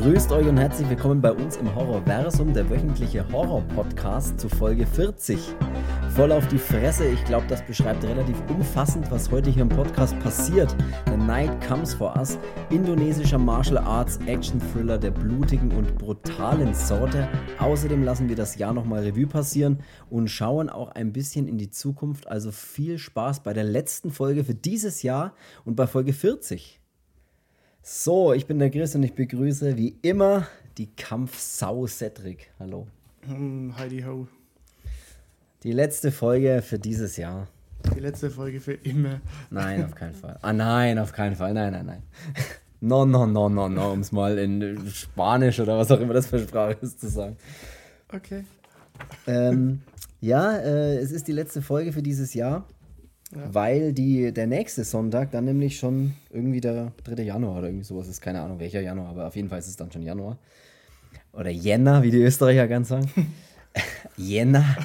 Grüßt euch und herzlich willkommen bei uns im Horrorversum, der wöchentliche Horror-Podcast zu Folge 40. Voll auf die Fresse, ich glaube, das beschreibt relativ umfassend, was heute hier im Podcast passiert. The Night Comes For Us, indonesischer Martial Arts Action-Thriller der blutigen und brutalen Sorte. Außerdem lassen wir das Jahr nochmal Revue passieren und schauen auch ein bisschen in die Zukunft. Also viel Spaß bei der letzten Folge für dieses Jahr und bei Folge 40. So, ich bin der Chris und ich begrüße wie immer die Kampfsau Cedric. Hallo. Hm, Heidi Ho. Die letzte Folge für dieses Jahr. Die letzte Folge für immer. Nein, auf keinen Fall. Ah, nein, auf keinen Fall. Nein, nein, nein. No, no, no, no, no, um es mal in Spanisch oder was auch immer das für Sprache ist zu sagen. Okay. Ähm, ja, äh, es ist die letzte Folge für dieses Jahr. Ja. Weil die, der nächste Sonntag dann nämlich schon irgendwie der 3. Januar oder irgendwie sowas ist. Keine Ahnung welcher Januar, aber auf jeden Fall ist es dann schon Januar. Oder Jänner, wie die Österreicher ganz sagen. Jänner.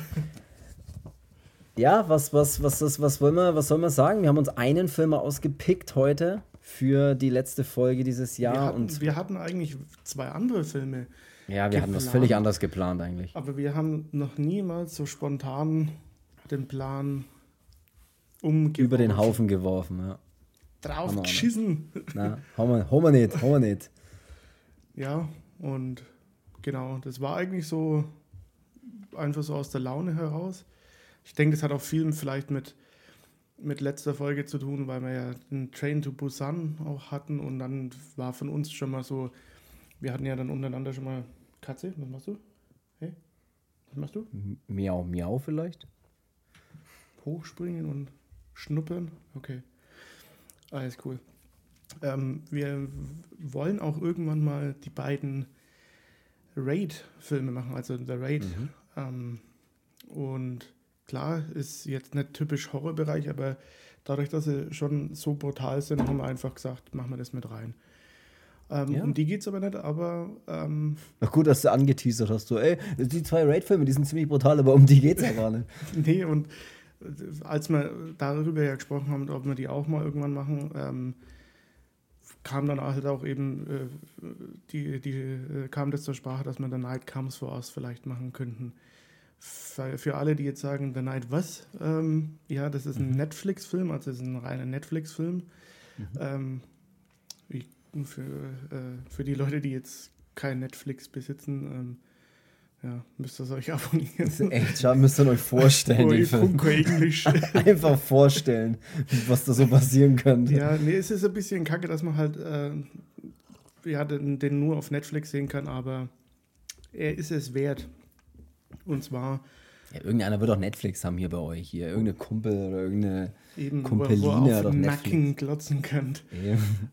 Ja, was, was, was, was, was, wollen wir, was soll man sagen? Wir haben uns einen Film ausgepickt heute für die letzte Folge dieses Jahr. Wir hatten, und wir hatten eigentlich zwei andere Filme. Ja, wir geplant, hatten das völlig anders geplant eigentlich. Aber wir haben noch niemals so spontan den Plan umgeworfen. Über den Haufen geworfen, ja. Drauf geschissen. Na, haben wir, haben wir nicht, haben wir nicht. Ja, und genau, das war eigentlich so einfach so aus der Laune heraus. Ich denke, das hat auch viel vielleicht mit, mit letzter Folge zu tun, weil wir ja den Train to Busan auch hatten und dann war von uns schon mal so, wir hatten ja dann untereinander schon mal Katze, was machst du? Hey, was machst du? Miau, miau vielleicht? Hochspringen und Schnuppern? Okay. Alles cool. Ähm, wir wollen auch irgendwann mal die beiden Raid-Filme machen, also The Raid. Mhm. Ähm, und klar, ist jetzt nicht typisch Horrorbereich, aber dadurch, dass sie schon so brutal sind, haben wir einfach gesagt, machen wir das mit rein. Ähm, ja. Um die geht es aber nicht, aber. Ähm, Ach gut, dass du angeteasert hast. So, ey, die zwei Raid-Filme, die sind ziemlich brutal, aber um die geht es ja gar nicht. nee, und als wir darüber ja gesprochen haben, ob wir die auch mal irgendwann machen, ähm, kam dann halt auch eben äh, die, die äh, kam das zur Sprache, dass wir The Night Comes for Us vielleicht machen könnten. Für, für alle, die jetzt sagen, The Night was? Ähm, ja, das ist ein mhm. Netflix-Film, also es ist ein reiner Netflix-Film. Mhm. Ähm, für, äh, für die Leute, die jetzt kein Netflix besitzen, ähm, ja, müsst ihr es euch abonnieren. Das ist echt schade, müsst ihr euch vorstellen. oh, Englisch. Einfach vorstellen, was da so passieren könnte. Ja, nee, es ist ein bisschen kacke, dass man halt äh, ja, den, den, nur auf Netflix sehen kann, aber er ist es wert. Und zwar. Ja, irgendeiner wird auch Netflix haben hier bei euch hier. Irgendeine Kumpel oder irgendeine Eben, Kumpeline wo, wo auf oder Nacken glotzen könnt.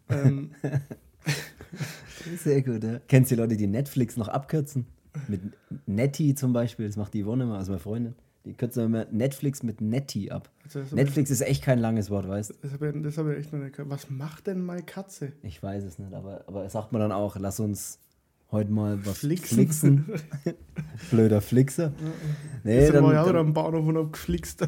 Ähm, Sehr gut, ja. Kennst du die Leute, die Netflix noch abkürzen? Mit Netty zum Beispiel, das macht die Yvonne immer, also meine Freundin. Die kürzen immer Netflix mit Netty ab. Also Netflix ist echt kein langes Wort, weißt du? Das habe ich, hab ich echt noch nicht gehört. Was macht denn meine Katze? Ich weiß es nicht, aber, aber sagt man dann auch, lass uns heute mal was flixen. flixen. Blöder Flixer. Nee, ist dann, ja auch am Bahnhof und hab geflixt.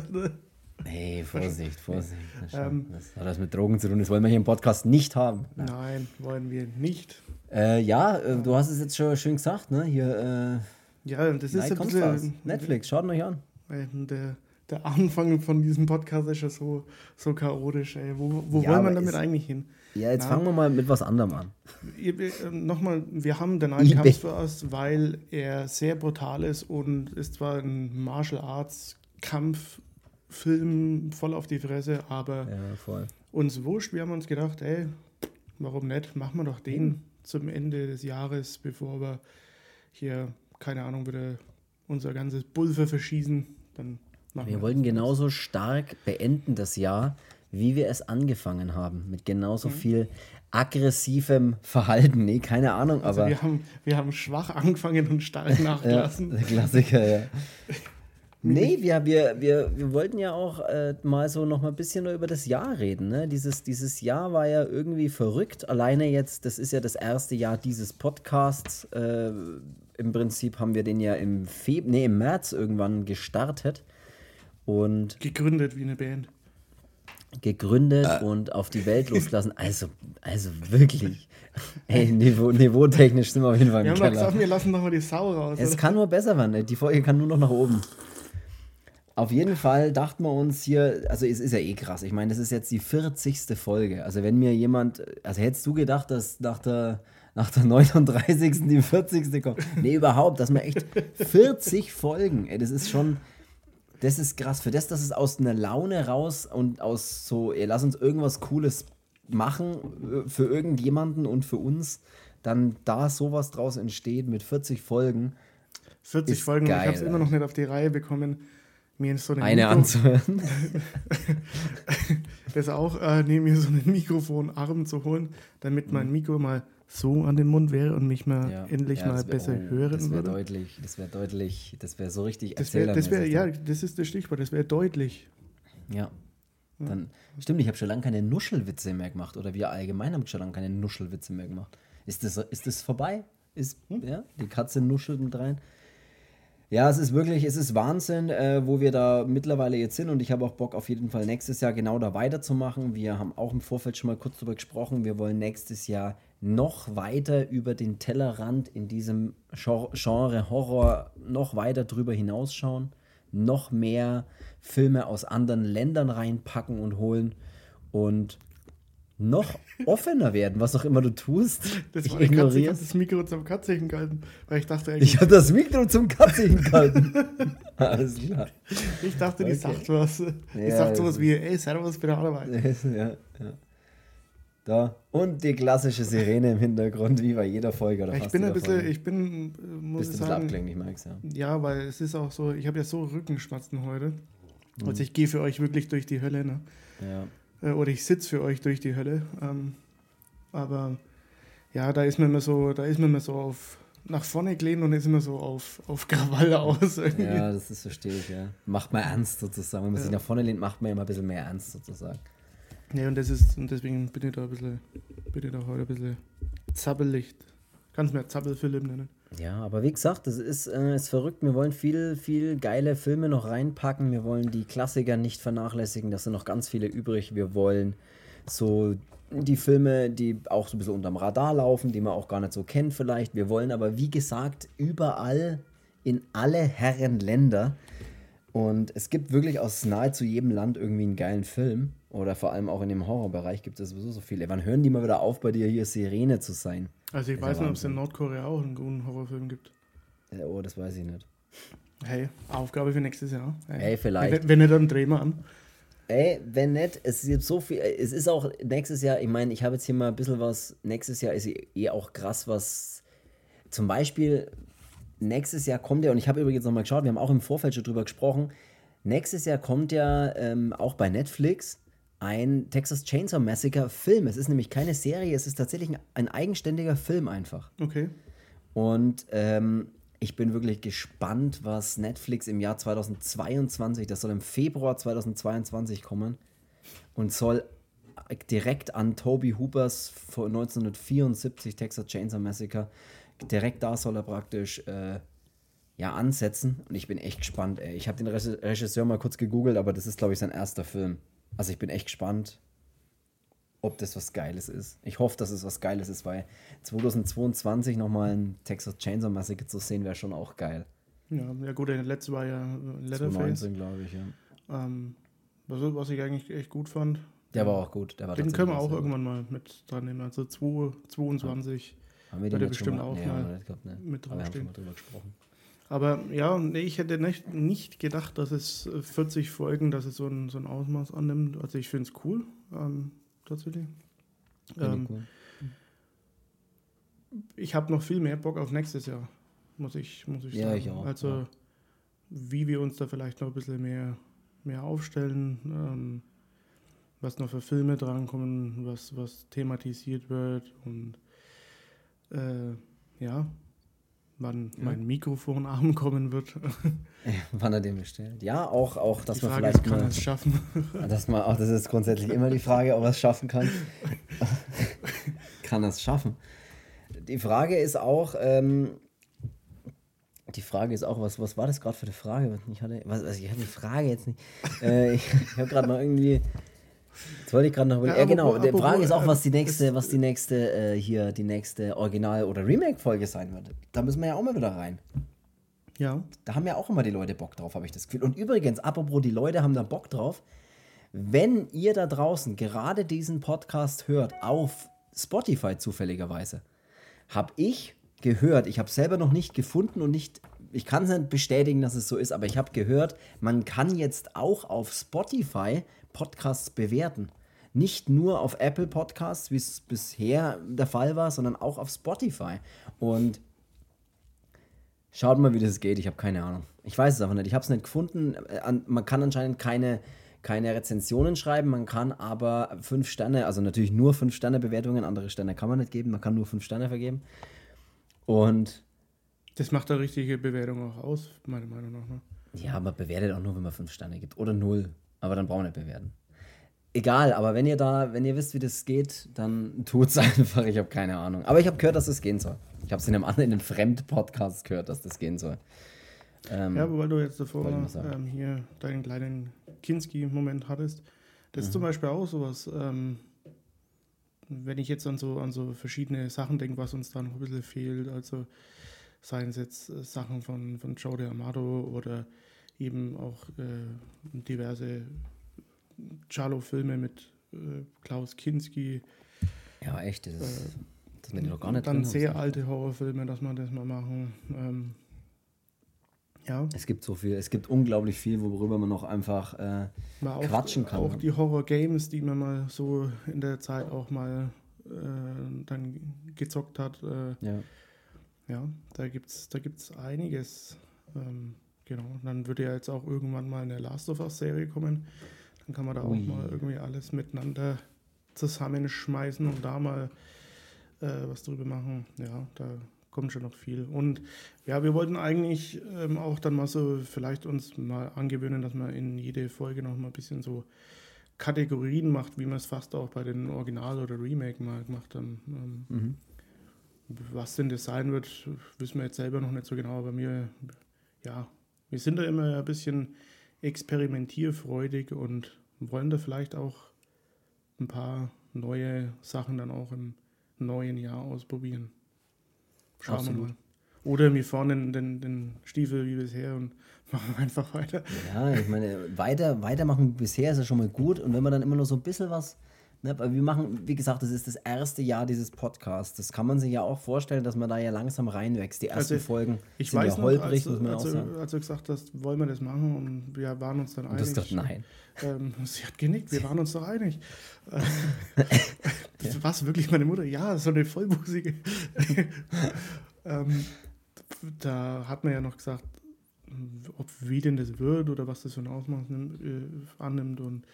Nee, Vorsicht, Vorsicht. Das, ähm, das hat das mit Drogen zu tun. Das wollen wir hier im Podcast nicht haben. Nein, Nein wollen wir nicht. Äh, ja, äh, du hast es jetzt schon schön gesagt, ne? Hier, äh, ja, das ist ein bisschen. Netflix, schaut euch an. Der, der Anfang von diesem Podcast ist ja so, so chaotisch, ey. Wo, wo ja, wollen wir damit eigentlich hin? Ja, jetzt Na, fangen wir mal mit was anderem an. Äh, Nochmal, wir haben den einen Kampf zuerst, weil er sehr brutal ist und ist zwar ein Martial Arts Kampffilm voll auf die Fresse, aber ja, uns wurscht. Wir haben uns gedacht, ey, warum nicht? Machen wir doch den. Zum Ende des Jahres, bevor wir hier, keine Ahnung, wieder unser ganzes Pulver verschießen. Dann wir, wir wollten genauso stark beenden das Jahr, wie wir es angefangen haben. Mit genauso mhm. viel aggressivem Verhalten. Nee, keine Ahnung, also aber. Wir haben, wir haben schwach angefangen und stark nachgelassen. ja, der Klassiker, ja. Nee, wir, wir, wir, wir wollten ja auch äh, mal so noch mal ein bisschen über das Jahr reden. Ne? Dieses, dieses Jahr war ja irgendwie verrückt. Alleine jetzt, das ist ja das erste Jahr dieses Podcasts. Äh, Im Prinzip haben wir den ja im, Feb nee, im März irgendwann gestartet. Und Gegründet wie eine Band. gegründet äh. und auf die Welt losgelassen. Also, also wirklich. Ey, Niveau, niveautechnisch sind wir auf jeden Fall im Wir haben Keller. gesagt, wir lassen nochmal die Sau raus. Es oder? kann nur besser werden. Die Folge kann nur noch nach oben. Auf jeden Fall dachten wir uns hier, also es ist ja eh krass. Ich meine, das ist jetzt die 40. Folge. Also wenn mir jemand, also hättest du gedacht, dass nach der, nach der 39. die 40. kommt? Nee, überhaupt, dass man echt 40 Folgen, ey, das ist schon, das ist krass. Für das, dass es aus einer Laune raus und aus so, ey, lass uns irgendwas Cooles machen äh, für irgendjemanden und für uns, dann da sowas draus entsteht mit 40 Folgen. 40 Folgen, geil, ich habe es immer noch nicht auf die Reihe bekommen mir so eine, eine anzuhören. das auch äh, neben mir so einen Mikrofonarm zu holen, damit mein mhm. Mikro mal so an den Mund wäre und mich mal ja. endlich ja, mal wär, besser oh, hören das würde. Deutlich, das wäre deutlich, das wäre so richtig das wär, das wär, Ja, das ist das Stichwort, das wäre deutlich. Ja. Dann, Stimmt, ich habe schon lange keine Nuschelwitze mehr gemacht oder wir allgemein haben schon lange keine Nuschelwitze mehr gemacht. Ist das, ist das vorbei? Ist, hm? ja, die Katze nuschelt mit rein. Ja, es ist wirklich, es ist Wahnsinn, äh, wo wir da mittlerweile jetzt sind und ich habe auch Bock auf jeden Fall nächstes Jahr genau da weiterzumachen. Wir haben auch im Vorfeld schon mal kurz darüber gesprochen. Wir wollen nächstes Jahr noch weiter über den Tellerrand in diesem Genre Horror noch weiter drüber hinausschauen, noch mehr Filme aus anderen Ländern reinpacken und holen und noch offener werden, was auch immer du tust. Das war ich. Ich habe das Mikro zum Katzigen gehalten, weil ich dachte. Ich habe das Mikro zum Katzigen gehalten. Alles klar. Ich dachte, die okay. sagt was. Die ja, sagt sowas wie, ey, Servus der Arbeit. Ja, ja. Da. Und die klassische Sirene im Hintergrund, wie bei jeder Folge. Oder ich bin ein bisschen, Folge. ich bin, muss Bist ich sagen. abgelenkt, Max, ja. Ja, weil es ist auch so, ich habe ja so Rückenschmerzen heute. Mhm. Also ich gehe für euch wirklich durch die Hölle, ne? Ja. Äh, oder ich sitze für euch durch die Hölle. Ähm, aber ja, da ist man immer so, da ist man immer so auf nach vorne gelehnt und ist immer so auf, auf Krawall aus. Irgendwie. Ja, das ist verstehe ich, ja. Macht man ernst sozusagen. Wenn man ja. sich nach vorne lehnt, macht man immer ein bisschen mehr ernst sozusagen. Ja, und das ist, und deswegen bin ich da ein bisschen, bin ich da heute ein bisschen zappelig. Kannst mir Zappel-Philipp nennen. Ja, aber wie gesagt, das ist, äh, ist verrückt. Wir wollen viel, viel geile Filme noch reinpacken. Wir wollen die Klassiker nicht vernachlässigen. Da sind noch ganz viele übrig. Wir wollen so die Filme, die auch so ein bisschen unterm Radar laufen, die man auch gar nicht so kennt vielleicht. Wir wollen aber, wie gesagt, überall in alle Herrenländer. Und es gibt wirklich aus nahezu jedem Land irgendwie einen geilen Film. Oder vor allem auch in dem Horrorbereich gibt es sowieso so viele. Wann hören die mal wieder auf, bei dir hier Sirene zu sein? Also ich weiß nicht, ob es in Nordkorea auch einen guten Horrorfilm gibt. Oh, das weiß ich nicht. Hey, Aufgabe für nächstes Jahr. Hey, hey vielleicht. Wenn, wenn nicht, dann drehen wir an. Ey, wenn nicht, es ist so viel, es ist auch nächstes Jahr, ich meine, ich habe jetzt hier mal ein bisschen was, nächstes Jahr ist eh auch krass, was zum Beispiel, nächstes Jahr kommt ja, und ich habe übrigens nochmal geschaut, wir haben auch im Vorfeld schon drüber gesprochen, nächstes Jahr kommt ja ähm, auch bei Netflix ein Texas Chainsaw Massacre Film. Es ist nämlich keine Serie, es ist tatsächlich ein, ein eigenständiger Film einfach. Okay. Und ähm, ich bin wirklich gespannt, was Netflix im Jahr 2022, das soll im Februar 2022 kommen und soll direkt an Toby Hoopers von 1974 Texas Chainsaw Massacre, direkt da soll er praktisch äh, ja, ansetzen. Und ich bin echt gespannt. Ey. Ich habe den Regisseur mal kurz gegoogelt, aber das ist, glaube ich, sein erster Film. Also ich bin echt gespannt, ob das was Geiles ist. Ich hoffe, dass es was Geiles ist, weil 2022 nochmal ein Texas Chainsaw Massacre zu sehen, wäre schon auch geil. Ja, ja gut, der letzte war ja Leatherface. 2019, glaube ich, ja. Ähm, was, was, ich eigentlich echt gut fand. Der war auch gut. Der war Den können wir auch irgendwann mal mit dran nehmen. Also 22 ja. Haben wir den bestimmt auch nee, mal glaub, nee. mit draufstehen. Wir haben schon mal drüber gesprochen. Aber ja, nee, ich hätte nicht, nicht gedacht, dass es 40 Folgen, dass es so ein, so ein Ausmaß annimmt. Also ich finde es cool, ähm, tatsächlich. Ähm, cool. Ich habe noch viel mehr Bock auf nächstes Jahr, muss ich, muss ich ja, sagen. Ich auch, also ja. wie wir uns da vielleicht noch ein bisschen mehr, mehr aufstellen, ähm, was noch für Filme drankommen, was, was thematisiert wird und äh, ja, wann ja. mein Mikrofonarm kommen wird. wann er den bestellt. Ja, auch, auch dass die man Frage vielleicht. Ist, kann er es schaffen? dass man, auch das ist grundsätzlich immer die Frage, ob er es schaffen kann. kann er es schaffen? Die Frage ist auch, ähm, die Frage ist auch, was, was war das gerade für eine Frage? Ich hatte, was, also ich hatte die Frage jetzt nicht. äh, ich ich habe gerade noch irgendwie. Jetzt wollte ich gerade noch. Ja, ja genau. Die Frage ist auch, was die nächste, was die nächste äh, hier, die nächste Original- oder Remake-Folge sein wird. Da müssen wir ja auch mal wieder rein. Ja. Da haben ja auch immer die Leute Bock drauf, habe ich das Gefühl. Und übrigens, apropos, die Leute haben da Bock drauf. Wenn ihr da draußen gerade diesen Podcast hört, auf Spotify zufälligerweise, habe ich gehört, ich habe selber noch nicht gefunden und nicht, ich kann es nicht bestätigen, dass es so ist, aber ich habe gehört, man kann jetzt auch auf Spotify Podcasts bewerten. Nicht nur auf Apple Podcasts, wie es bisher der Fall war, sondern auch auf Spotify. Und schaut mal, wie das geht. Ich habe keine Ahnung. Ich weiß es einfach nicht. Ich habe es nicht gefunden. Man kann anscheinend keine, keine Rezensionen schreiben. Man kann aber fünf Sterne, also natürlich nur fünf Sterne Bewertungen. Andere Sterne kann man nicht geben. Man kann nur fünf Sterne vergeben. Und das macht eine richtige Bewertung auch aus, meiner Meinung nach. Ne? Ja, man bewertet auch nur, wenn man fünf Sterne gibt. Oder null. Aber dann brauchen wir nicht bewerten. Egal, aber wenn ihr da, wenn ihr wisst, wie das geht, dann tut es einfach. Ich habe keine Ahnung. Aber ich habe gehört, dass es das gehen soll. Ich habe es in einem anderen, in einem Fremd-Podcast gehört, dass das gehen soll. Ähm, ja, weil du jetzt davor ähm, hier deinen kleinen Kinski-Moment hattest. Das mhm. ist zum Beispiel auch sowas. Ähm, wenn ich jetzt an so, an so verschiedene Sachen denke, was uns da noch ein bisschen fehlt, also seien es jetzt äh, Sachen von, von Joe de Amato oder eben auch äh, diverse Charlo-Filme mit äh, Klaus Kinski. Ja, echt, das, ist, äh, das bin ich noch gar nicht Dann sehr alte Horrorfilme, dass man das mal machen. Ähm, ja. Es gibt so viel, es gibt unglaublich viel, worüber man noch einfach äh, auch, quatschen kann. Auch die Horror-Games, die man mal so in der Zeit auch mal äh, dann gezockt hat. Äh, ja. ja, da gibt es da gibt's einiges. Ähm, genau, dann würde ja jetzt auch irgendwann mal eine Last of Us-Serie kommen. Dann kann man da Ui. auch mal irgendwie alles miteinander zusammenschmeißen und da mal äh, was drüber machen. Ja, da kommt schon noch viel. Und ja, wir wollten eigentlich ähm, auch dann mal so vielleicht uns mal angewöhnen, dass man in jede Folge noch mal ein bisschen so Kategorien macht, wie man es fast auch bei den Original- oder Remake mal gemacht haben. Ähm, mhm. Was denn das sein wird, wissen wir jetzt selber noch nicht so genau, aber mir, ja, wir sind da immer ein bisschen experimentierfreudig und wollen da vielleicht auch ein paar neue Sachen dann auch im neuen Jahr ausprobieren. Schauen Absolut. wir mal. Oder wir fahren den, den, den Stiefel wie bisher und machen einfach weiter. Ja, ich meine, weiter, weitermachen wie bisher ist ja schon mal gut. Und wenn man dann immer nur so ein bisschen was. Ne, wir machen, wie gesagt, das ist das erste Jahr dieses Podcasts. Das kann man sich ja auch vorstellen, dass man da ja langsam reinwächst. Die ersten also, Folgen ich sind weiß ja holprig, noch, als, muss man als, auch sagen. Als du gesagt hast, wollen wir das machen und wir waren uns dann und einig. Hast nein. Ähm, sie hat genickt, wir waren uns doch einig. das war wirklich meine Mutter? Ja, so eine vollbusige. Ähm, da hat man ja noch gesagt, ob wie denn das wird oder was das für ein Ausmaß nimmt, äh, annimmt. Und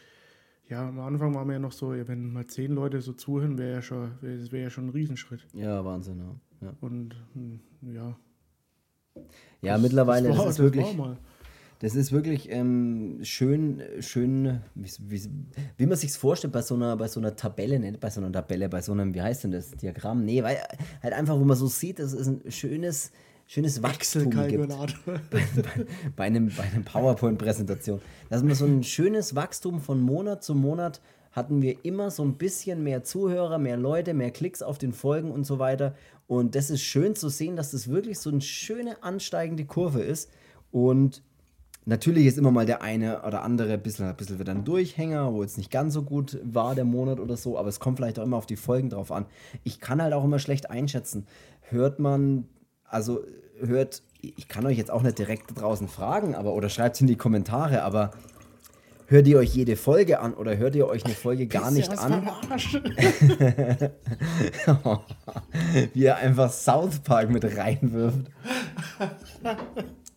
ja, am Anfang war man ja noch so, ja, wenn mal zehn Leute so zuhören, wäre ja schon, wär, wäre ja schon ein Riesenschritt. Ja, Wahnsinn, ja. Und hm, ja. Ja, das, mittlerweile das war, das ist wirklich. Das ist wirklich ähm, schön, schön, wie, wie, wie man sich vorstellt bei so einer, bei so einer Tabelle, nicht bei so einer Tabelle, bei so einem, wie heißt denn das, Diagramm? Nee, weil halt einfach, wo man so sieht, das ist ein schönes, schönes Wachstum gibt. Bei, bei, bei, einem, bei einem PowerPoint-Präsentation. Dass man so ein schönes Wachstum von Monat zu Monat hatten wir immer so ein bisschen mehr Zuhörer, mehr Leute, mehr Klicks auf den Folgen und so weiter. Und das ist schön zu sehen, dass das wirklich so eine schöne ansteigende Kurve ist. Und Natürlich ist immer mal der eine oder andere ein bisschen, ein bisschen wieder ein Durchhänger, wo jetzt nicht ganz so gut war der Monat oder so, aber es kommt vielleicht auch immer auf die Folgen drauf an. Ich kann halt auch immer schlecht einschätzen. Hört man, also hört, ich kann euch jetzt auch nicht direkt draußen fragen, aber oder schreibt es in die Kommentare, aber hört ihr euch jede Folge an oder hört ihr euch eine Folge gar nicht an? Wie er einfach South Park mit reinwirft.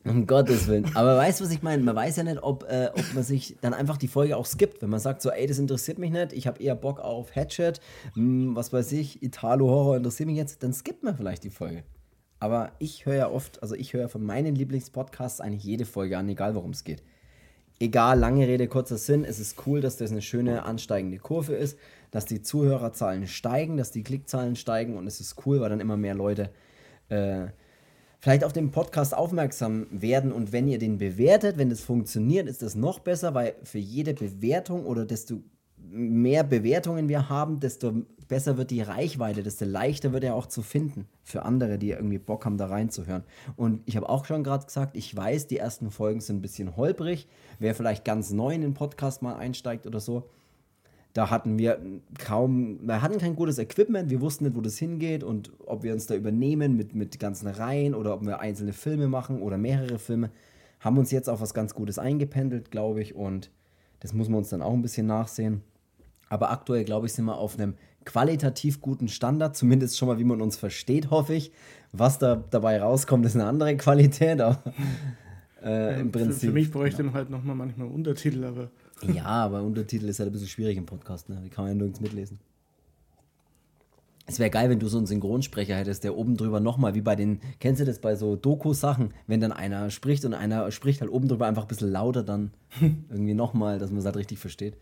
Um Gottes Willen. Aber weißt du, was ich meine? Man weiß ja nicht, ob, äh, ob man sich dann einfach die Folge auch skippt. Wenn man sagt, so, ey, das interessiert mich nicht, ich habe eher Bock auf Hatchet, mh, hm, was weiß ich, Italo-Horror interessiert mich jetzt, dann skippt man vielleicht die Folge. Aber ich höre ja oft, also ich höre von meinen Lieblingspodcasts eigentlich jede Folge an, egal worum es geht. Egal, lange Rede, kurzer Sinn, es ist cool, dass das eine schöne ansteigende Kurve ist, dass die Zuhörerzahlen steigen, dass die Klickzahlen steigen und es ist cool, weil dann immer mehr Leute äh, vielleicht auf den Podcast aufmerksam werden und wenn ihr den bewertet, wenn das funktioniert, ist das noch besser, weil für jede Bewertung oder desto mehr Bewertungen wir haben, desto besser wird die Reichweite, desto leichter wird er auch zu finden für andere, die irgendwie Bock haben, da reinzuhören. Und ich habe auch schon gerade gesagt, ich weiß, die ersten Folgen sind ein bisschen holprig. Wer vielleicht ganz neu in den Podcast mal einsteigt oder so, da hatten wir kaum, wir hatten kein gutes Equipment, wir wussten nicht, wo das hingeht und ob wir uns da übernehmen mit, mit ganzen Reihen oder ob wir einzelne Filme machen oder mehrere Filme. Haben uns jetzt auf was ganz Gutes eingependelt, glaube ich, und das muss man uns dann auch ein bisschen nachsehen. Aber aktuell, glaube ich, sind wir auf einem qualitativ guten Standard, zumindest schon mal, wie man uns versteht, hoffe ich. Was da dabei rauskommt, ist eine andere Qualität, aber äh, im Prinzip. Für, für mich bräuchte man halt nochmal manchmal Untertitel, aber. Ja, aber Untertitel ist halt ein bisschen schwierig im Podcast, ne? Die kann man ja nirgends mitlesen. Es wäre geil, wenn du so einen Synchronsprecher hättest, der oben drüber nochmal, wie bei den, kennst du das bei so Doku-Sachen, wenn dann einer spricht und einer spricht halt oben drüber einfach ein bisschen lauter, dann irgendwie nochmal, dass man es halt richtig versteht.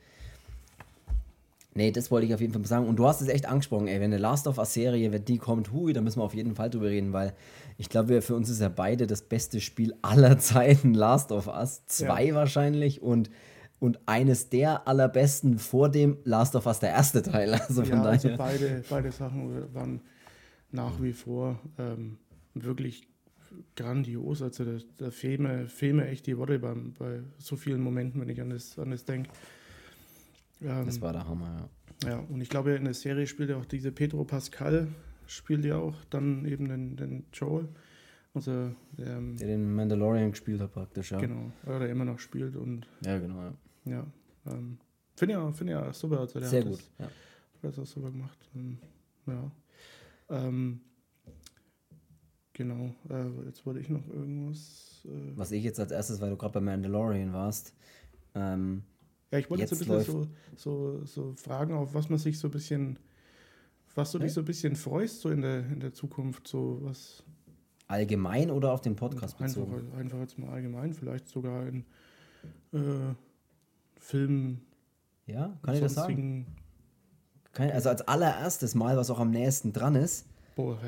Nee, das wollte ich auf jeden Fall sagen. Und du hast es echt angesprochen, ey, wenn eine Last of Us-Serie, wenn die kommt, hui, da müssen wir auf jeden Fall drüber reden, weil ich glaube, für uns ist ja beide das beste Spiel aller Zeiten Last of Us. Zwei ja. wahrscheinlich und, und eines der allerbesten vor dem Last of Us, der erste Teil. Also von ja, daher. Also beide, beide Sachen waren nach wie vor ähm, wirklich grandios. Also da, da fehlen, mir, fehlen mir echt die Worte bei, bei so vielen Momenten, wenn ich an das, an das denke. Ähm, das war der Hammer, ja. Ja, und ich glaube, in der Serie spielt ja auch diese Pedro Pascal, spielt ja auch dann eben den, den Joel. Also, der, ähm, der den Mandalorian gespielt hat praktisch, ja. Genau, oder immer noch spielt und. Ja, genau, ja. Ja. Ähm, Finde ja, find ja super. Also der Sehr gut, das, ja. Hat das auch super gemacht. Und, ja. Ähm, genau, äh, jetzt wollte ich noch irgendwas. Äh, Was ich jetzt als erstes, weil du gerade bei Mandalorian warst, ähm, ja, ich wollte jetzt, jetzt ein bisschen so, so, so fragen, auf was man sich so ein bisschen, was du dich so ein bisschen freust, so in der, in der Zukunft, so was. Allgemein oder auf den Podcast bezogen? Einfach, einfach jetzt mal allgemein, vielleicht sogar in äh, Filmen. Ja, kann ich das sagen? Kann, also als allererstes Mal, was auch am nächsten dran ist,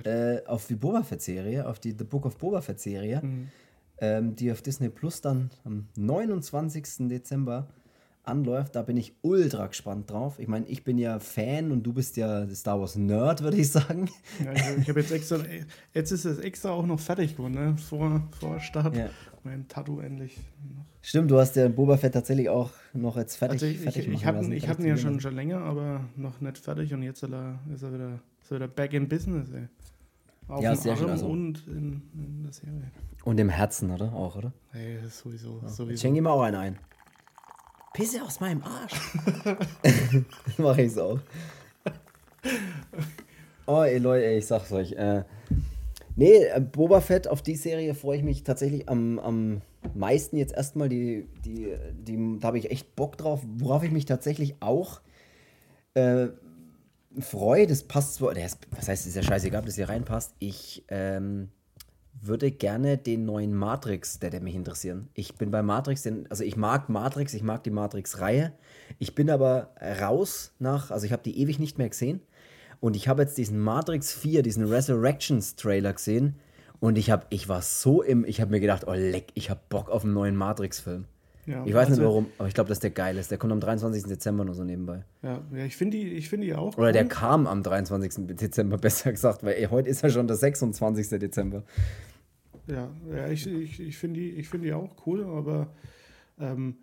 äh, auf die Boba Fett-Serie, auf die The Book of Boba Fett-Serie, mhm. ähm, die auf Disney Plus dann am 29. Dezember anläuft. Da bin ich ultra gespannt drauf. Ich meine, ich bin ja Fan und du bist ja Star Wars Nerd, würde ich sagen. Ja, ich, ich habe jetzt extra, jetzt ist es extra auch noch fertig geworden, ne? vor, vor Start. Ja. Mein Tattoo endlich. Stimmt, du hast ja Boba Fett tatsächlich auch noch jetzt fertig. Also ich, fertig ich, ich hatte ich ihn ja schon, schon länger, aber noch nicht fertig und jetzt ist er, ist er, wieder, ist er wieder back in business. Ey. Auf ja, sehr Arm schön. Also. Und in, in der Serie. Und im Herzen, oder? Auch, oder? Hey, sowieso. Ja. sowieso. Ich schenke ihm auch einen ein. Pisse aus meinem Arsch. Mache ich auch. Oh, ey Leute, ey, ich sag's euch. Äh, nee, äh, Boba Fett, auf die Serie freue ich mich tatsächlich am, am meisten jetzt erstmal. Die, die, die, da habe ich echt Bock drauf. Worauf ich mich tatsächlich auch äh, freue, das passt zwar, was heißt, ist ja scheißegal, ob das hier reinpasst. Ich ähm, würde gerne den neuen Matrix, der, der mich interessieren. Ich bin bei Matrix, denn, also ich mag Matrix, ich mag die Matrix-Reihe. Ich bin aber raus nach, also ich habe die ewig nicht mehr gesehen. Und ich habe jetzt diesen Matrix 4, diesen Resurrections-Trailer gesehen. Und ich, hab, ich war so im, ich habe mir gedacht, oh leck, ich habe Bock auf einen neuen Matrix-Film. Ja, ich weiß also, nicht warum, aber ich glaube, dass der geil ist. Der kommt am 23. Dezember nur so nebenbei. Ja, ja ich finde die, find die auch. Oder cool. der kam am 23. Dezember, besser gesagt, weil ey, heute ist ja schon der 26. Dezember. Ja, ja ich, ich, ich finde die, find die auch cool, aber ähm,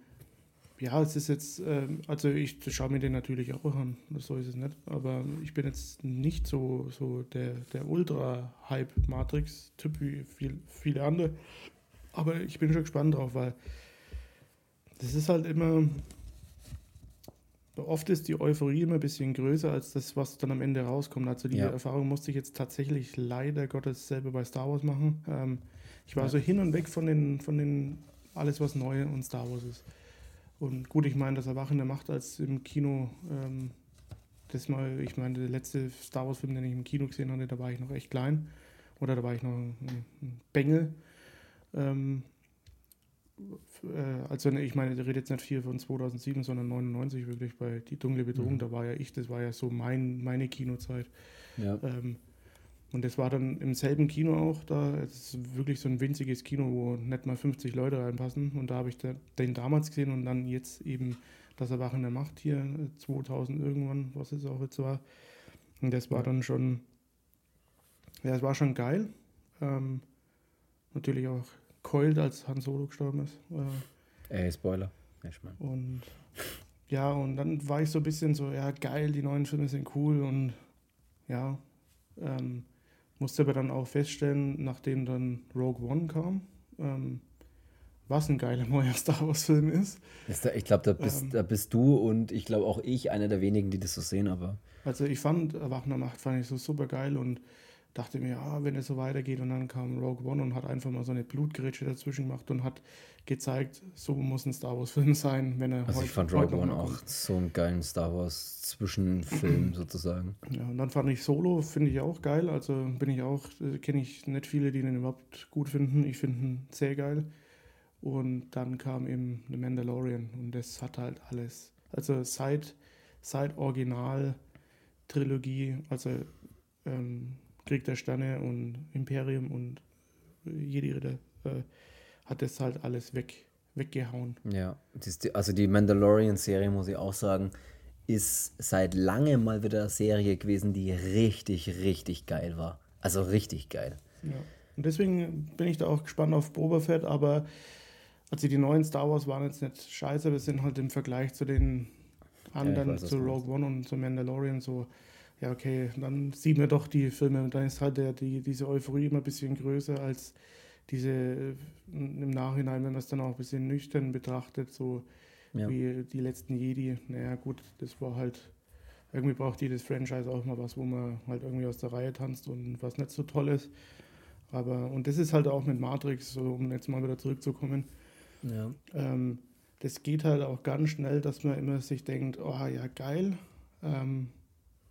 ja, es ist jetzt, ähm, also ich schaue mir den natürlich auch an, so ist es nicht, aber ich bin jetzt nicht so, so der, der Ultra-Hype-Matrix-Typ wie viel, viele andere. Aber ich bin schon gespannt drauf, weil das ist halt immer. Oft ist die Euphorie immer ein bisschen größer als das, was dann am Ende rauskommt. Also die ja. Erfahrung musste ich jetzt tatsächlich leider Gottes selber bei Star Wars machen. Ähm, ich war ja. so hin und weg von den, von den alles, was neu und Star Wars ist. Und gut, ich meine, das Erwachen der Macht als im Kino, ähm, das mal, ich meine, der letzte Star Wars-Film, den ich im Kino gesehen hatte, da war ich noch echt klein. Oder da war ich noch ein, Bengel. Ähm, äh, also ich meine, der redet jetzt nicht viel von 2007, sondern 99 wirklich bei Die dunkle Bedrohung, mhm. da war ja ich, das war ja so mein, meine Kinozeit. Ja. Ähm, und das war dann im selben Kino auch da. Es ist wirklich so ein winziges Kino, wo nicht mal 50 Leute reinpassen. Und da habe ich den damals gesehen und dann jetzt eben das Erwachen der Macht hier 2000 äh, irgendwann, was es auch jetzt war. Und das war dann schon, ja, es war schon geil. Ähm, natürlich auch keult, als Han Solo gestorben ist. Äh, Ey, Spoiler. Ich mein. Und ja, und dann war ich so ein bisschen so, ja, geil, die neuen Filme sind cool und ja, ähm, musste aber dann auch feststellen, nachdem dann Rogue One kam, ähm, was ein geiler neuer Star Wars-Film ist. Ich glaube, da, bist, ähm, da bist du und ich glaube auch ich einer der wenigen, die das so sehen, aber. Also ich fand Erwachen Macht fand ich so super geil und dachte mir, ja, wenn es so weitergeht und dann kam Rogue One und hat einfach mal so eine Blutgrätsche dazwischen gemacht und hat gezeigt, so muss ein Star Wars Film sein, wenn er Also ich fand Rogue One auch so einen geilen Star Wars Zwischenfilm sozusagen. Ja, und dann fand ich Solo, finde ich auch geil, also bin ich auch, äh, kenne ich nicht viele, die den überhaupt gut finden, ich finde ihn sehr geil. Und dann kam eben The Mandalorian und das hat halt alles. Also seit, seit Original-Trilogie, also ähm, Krieg der Sterne und Imperium und Jedi Ritter, äh, hat das halt alles weg, weggehauen. Ja, also die Mandalorian-Serie, muss ich auch sagen, ist seit langem mal wieder eine Serie gewesen, die richtig, richtig geil war. Also richtig geil. Ja. Und deswegen bin ich da auch gespannt auf Boba Fett, aber also die neuen Star Wars waren jetzt nicht scheiße, aber sind halt im Vergleich zu den anderen, ja, weiß, zu Rogue One und zu Mandalorian so, ja okay, dann sieht man doch die Filme und dann ist halt der, die, diese Euphorie immer ein bisschen größer als diese äh, im Nachhinein, wenn man es dann auch ein bisschen nüchtern betrachtet, so ja. wie die letzten Jedi. Naja gut, das war halt, irgendwie braucht jedes Franchise auch mal was, wo man halt irgendwie aus der Reihe tanzt und was nicht so toll ist. Aber, und das ist halt auch mit Matrix, so um jetzt mal wieder zurückzukommen, ja. Ähm, das geht halt auch ganz schnell, dass man immer sich denkt, oh ja, geil. Ähm,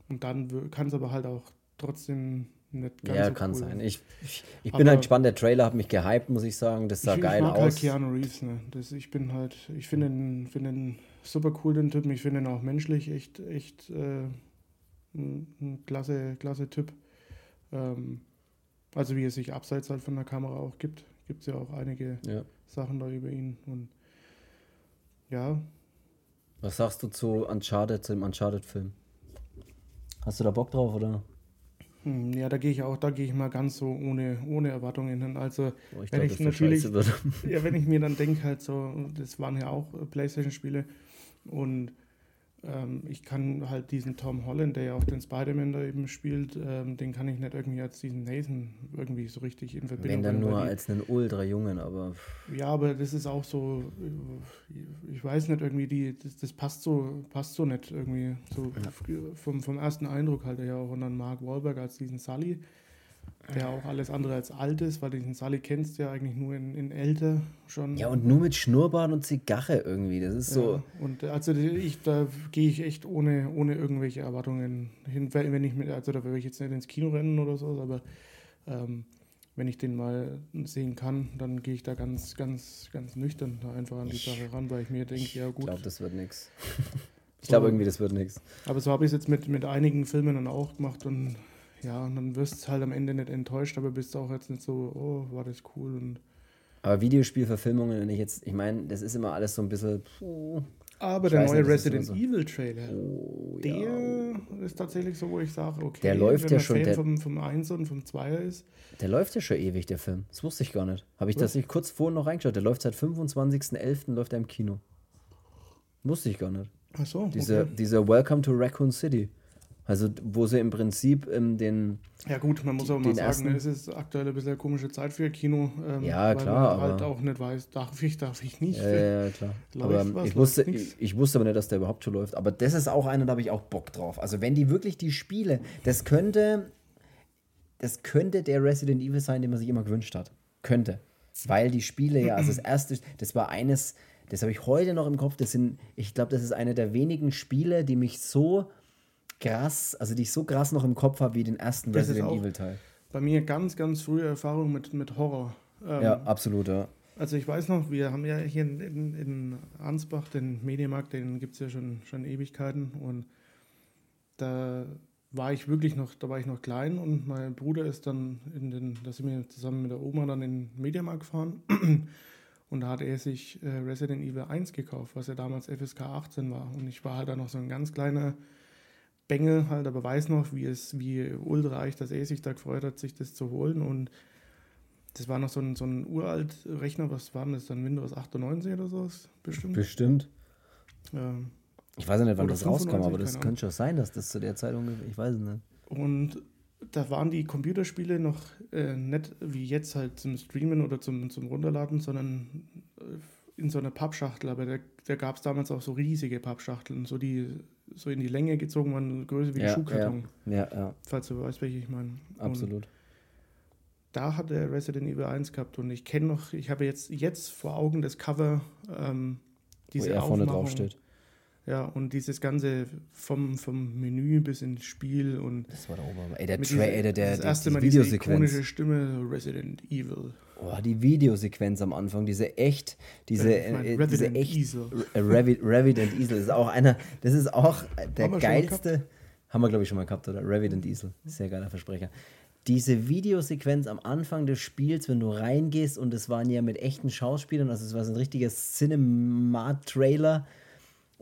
und dann kann es aber halt auch trotzdem nicht ganz Ja, so kann cool sein. Ich, ich, ich bin halt gespannt, der Trailer hat mich gehypt, muss ich sagen. Das sah ich, geil ich mag aus. Halt Keanu Reeves, ne? Das, ich bin halt, ich finde ihn, find ihn super cool, den Typen. Ich finde ihn auch menschlich echt, echt äh, ein, ein, klasse, klasse Typ. Ähm, also wie er sich abseits halt von der Kamera auch gibt. Gibt es ja auch einige ja. Sachen da über ihn. Und ja. Was sagst du zu Uncharted, zu dem Uncharted-Film? Hast du da Bock drauf, oder? Hm, ja, da gehe ich auch, da gehe ich mal ganz so ohne, ohne Erwartungen hin. Also oh, ich wenn glaub, ich natürlich, ja, wenn ich mir dann denke, halt so, das waren ja auch Playstation-Spiele und ich kann halt diesen Tom Holland, der ja auch den Spider-Man da eben spielt, ähm, den kann ich nicht irgendwie als diesen Nathan irgendwie so richtig in Verbindung Wenn dann nur die, als einen Ultra-Jungen, aber. Ja, aber das ist auch so, ich weiß nicht, irgendwie, die, das, das passt so, passt so nicht irgendwie. So ja. vom, vom ersten Eindruck halt ja auch. Und dann Mark Wahlberg als diesen Sully der auch alles andere als alt ist, weil den Sally kennst du ja eigentlich nur in, in älter schon. Ja, und nur mit Schnurrbart und Zigarre irgendwie. Das ist ja, so. Und also ich, da gehe ich echt ohne, ohne irgendwelche Erwartungen hin. Wenn ich mit, also da will ich jetzt nicht ins Kino rennen oder so, aber ähm, wenn ich den mal sehen kann, dann gehe ich da ganz, ganz, ganz nüchtern einfach an die Sache ran, weil ich mir denke, ja gut. Ich glaube, das wird nichts. Ich glaube irgendwie, das wird nichts. Aber so habe ich es jetzt mit, mit einigen Filmen dann auch gemacht und ja, und dann wirst du halt am Ende nicht enttäuscht, aber bist auch jetzt nicht so, oh, war das cool. Und aber Videospielverfilmungen, wenn ich jetzt, ich meine, das ist immer alles so ein bisschen. Puh, aber der neue nicht, Resident so. Evil Trailer, oh, der ja. ist tatsächlich so, wo ich sage, okay, der läuft ja schon. Fan der, vom, vom 1 und vom 2 ist. Der läuft ja schon ewig, der Film. Das wusste ich gar nicht. Habe ich Was? das nicht kurz vorhin noch reingeschaut? Der läuft seit 25.11. läuft er im Kino. Wusste ich gar nicht. Ach so. Dieser, okay. dieser Welcome to Raccoon City. Also, wo sie im Prinzip ähm, den. Ja, gut, man muss auch mal sagen, ersten, es ist aktuell ein bisschen eine komische Zeit für Kino. Ähm, ja, klar. Man halt auch nicht weiß, darf ich, darf ich nicht. Ja, ja, klar. aber was, ich, wusste, ich, ich, wusste aber nicht, dass der überhaupt schon läuft. Aber das ist auch einer, da habe ich auch Bock drauf. Also, wenn die wirklich die Spiele, das könnte. Das könnte der Resident Evil sein, den man sich immer gewünscht hat. Könnte. Weil die Spiele ja, also das erste, das war eines, das habe ich heute noch im Kopf, das sind, ich glaube, das ist eine der wenigen Spiele, die mich so krass, also die ich so krass noch im Kopf habe wie den ersten das Resident Evil Teil. Bei mir ganz, ganz frühe Erfahrung mit, mit Horror. Ähm, ja, absolut, ja. Also ich weiß noch, wir haben ja hier in, in, in Ansbach den Medienmarkt, den gibt es ja schon, schon Ewigkeiten und da war ich wirklich noch, da war ich noch klein und mein Bruder ist dann in den, da sind wir zusammen mit der Oma dann in den Mediamarkt gefahren Und da hat er sich äh, Resident Evil 1 gekauft, was ja damals FSK 18 war. Und ich war halt da noch so ein ganz kleiner Bengel halt, aber weiß noch, wie es, wie ultra dass er sich da gefreut hat, sich das zu holen. Und das war noch so ein, so ein uralt Rechner, was war das dann? Windows 98 oder so? Bestimmt. Bestimmt. Ähm, Ich weiß ja nicht, wann das rauskam, 95, aber das könnte schon sein, dass das zu der Zeit ungefähr, ich weiß es nicht. Und da waren die Computerspiele noch äh, nicht wie jetzt halt zum Streamen oder zum, zum Runterladen, sondern äh, in so einer Pappschachtel. Aber da, da gab es damals auch so riesige Pappschachteln, so die so in die Länge gezogen waren, größer wie ein Ja, Schuhkarton, Ja, ja, falls du weißt, welche ich meine. Und absolut. da hat er Resident Evil 1 gehabt und ich kenne noch, ich habe jetzt, jetzt vor Augen das Cover, ähm, diese Wo er vorne drauf steht. Ja, und dieses Ganze vom, vom Menü bis ins Spiel und Das war der Ober. Ey, der Trailer, der, der, das erste die Mal diese ikonische Stimme Resident Evil. Oh, die Videosequenz am Anfang, diese echt, diese, Äh, ich mein, äh, diese Resident echt, Easel. Äh, Revi- Revident Easel ist auch einer, das ist auch der Haben geilste, haben wir glaube ich schon mal gehabt, oder? Revident Easel, sehr geiler Versprecher. Diese Videosequenz am Anfang des Spiels, wenn du reingehst und es waren ja mit echten Schauspielern, also es war so ein richtiger Cinema-Trailer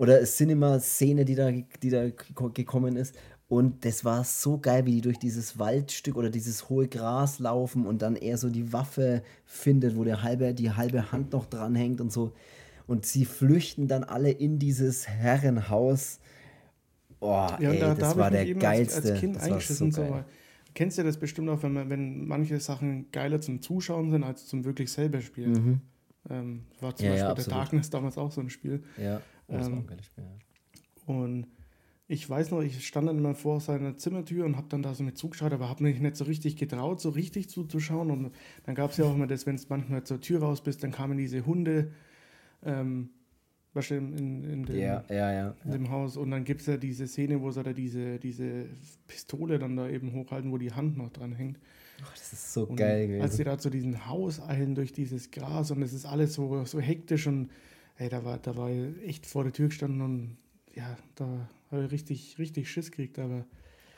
oder Cinema-Szene, die da, die da geko- gekommen ist. Und das war so geil, wie die durch dieses Waldstück oder dieses hohe Gras laufen und dann er so die Waffe findet, wo der halbe, die halbe Hand noch dranhängt und so. Und sie flüchten dann alle in dieses Herrenhaus. Oh, Ja, ey, da, das da war der geilste. als, als Kind das eingeschissen. So, geil. kennst du das bestimmt auch, wenn, man, wenn manche Sachen geiler zum Zuschauen sind, als zum wirklich selber spielen? Mhm. Ähm, war zum Ja, ja, Beispiel der absolut. Darkness damals auch so ein Spiel. Ja, oh, das war Ähm, ein geiles Spiel. ja. Und ich weiß noch, ich stand dann immer vor seiner Zimmertür und habe dann da so mit zugeschaut, aber habe mich nicht so richtig getraut, so richtig zuzuschauen. Und dann gab es ja auch immer das, wenn es manchmal zur Tür raus bist, dann kamen diese Hunde, ähm, du, in, in, dem, Ja, ja, ja. in dem Haus. Und dann gibt es ja diese Szene, wo sie da diese, diese Pistole dann da eben hochhalten, wo die Hand noch dran hängt. Oh, das ist so Und geil Als sie da zu diesem Haus eilen durch dieses Gras und es ist alles so, so hektisch und ey, da war, da war ich echt vor der Tür gestanden und ja, da habe ich richtig, richtig Schiss gekriegt. Aber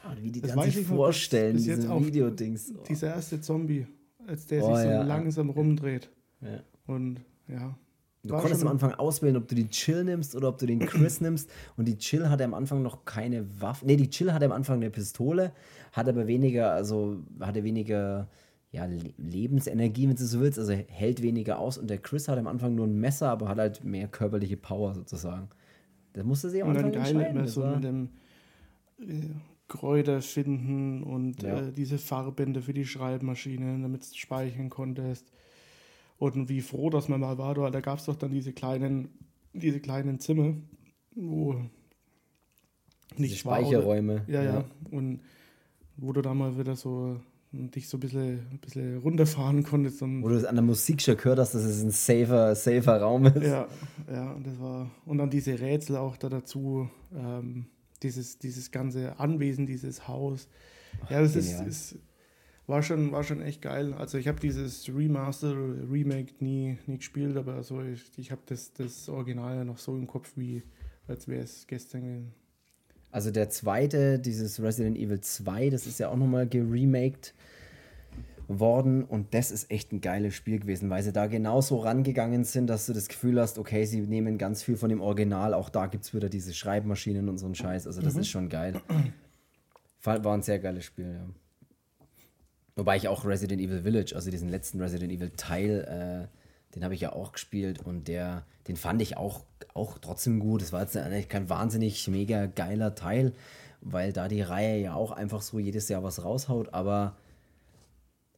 Oh, wie die das dann sich bis- vorstellen, bis jetzt diese Videodings. Oh. dieser erste Zombie, als der Oh, sich so ja. langsam rumdreht Ja. und ja. Du konntest am Anfang auswählen, ob du die Chill nimmst oder ob du den Chris nimmst. Und die Chill hatte am Anfang noch keine Waffe. Nee, die Chill hatte am Anfang eine Pistole, hat aber weniger, also hatte weniger ja, Le- Lebensenergie, wenn du so willst. Also hält weniger aus. Und der Chris hat am Anfang nur ein Messer, aber hat halt mehr körperliche Power sozusagen. Das musste sich am Und Anfang dann geil entscheiden. immer Das so war, mit dem äh, Kräuter finden und Ja. äh, diese Farbbänder für die Schreibmaschine, damit du speichern konntest. Und wie froh, dass man mal war, da gab es doch dann diese kleinen, diese kleinen Zimmer, wo diese nicht war, oder- Speicherräume. Ja, ja, Und wo du da mal wieder so dich so ein bisschen, ein bisschen runterfahren konntest. Und Wo du es an der Musik schon gehört hast, dass es ein safer, safer Raum ist. Ja, ja, und das war. Und dann diese Rätsel auch da dazu, ähm, dieses, dieses ganze Anwesen, dieses Haus. Ja, das ist, genial. ist, war, schon, war schon echt geil. Also ich habe dieses Remaster, Remake nie, nie gespielt, aber so ich, ich habe das, das Original ja noch so im Kopf, wie als wäre es gestern gewesen. Also der zweite, dieses Resident Evil 2, das ist ja auch nochmal geremaked worden und das ist echt ein geiles Spiel gewesen, weil sie da genauso rangegangen sind, dass du das Gefühl hast, okay, sie nehmen ganz viel von dem Original, auch da gibt es wieder diese Schreibmaschinen und so einen Scheiß, also das ist schon geil. War war ein sehr geiles Spiel, ja. Wobei ich auch Resident Evil Village, also diesen letzten Resident Evil Teil, äh, den habe ich ja auch gespielt und der, den fand ich auch, auch trotzdem gut. Es war jetzt eigentlich kein wahnsinnig mega geiler Teil, weil da die Reihe ja auch einfach so jedes Jahr was raushaut, aber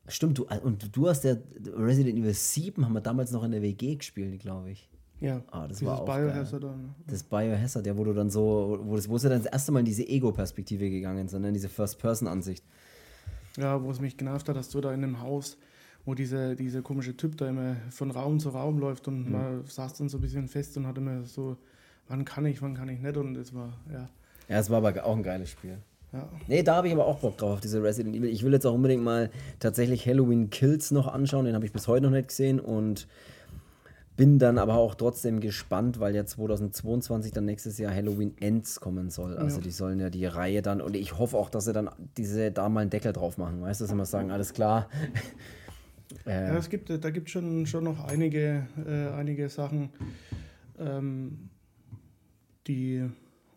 stimmt, du, und du hast ja Resident Evil 7 haben wir damals noch in der WG gespielt, glaube ich. Ja, Ah, das war auch Biohazard dann. Das Biohazard, der wo du dann so, wo, das, wo sie dann das erste Mal in diese Ego-Perspektive gegangen sind, in diese First-Person-Ansicht. Ja, wo es mich genervt hat, dass du da in einem Haus, wo dieser diese komische Typ da immer von Raum zu Raum läuft Mhm. und man saß dann so ein bisschen fest und hat immer so, wann kann ich, wann kann ich nicht und es war, ja, Ja, es war aber auch ein geiles Spiel. ja. Nee, da habe ich aber auch Bock drauf, auf diese Resident Evil. Ich will jetzt auch unbedingt mal tatsächlich Halloween Kills noch anschauen, den habe ich bis heute noch nicht gesehen und bin dann aber auch trotzdem gespannt, weil ja 2022 dann nächstes Jahr Halloween Ends kommen soll. Also Ja. die sollen ja die Reihe dann, und ich hoffe auch, dass sie dann diese da mal einen Deckel drauf machen, weißt du, dass sie mal sagen, alles klar, Äh, ja, es gibt, da gibt es schon, schon noch einige, äh, einige Sachen, ähm, die,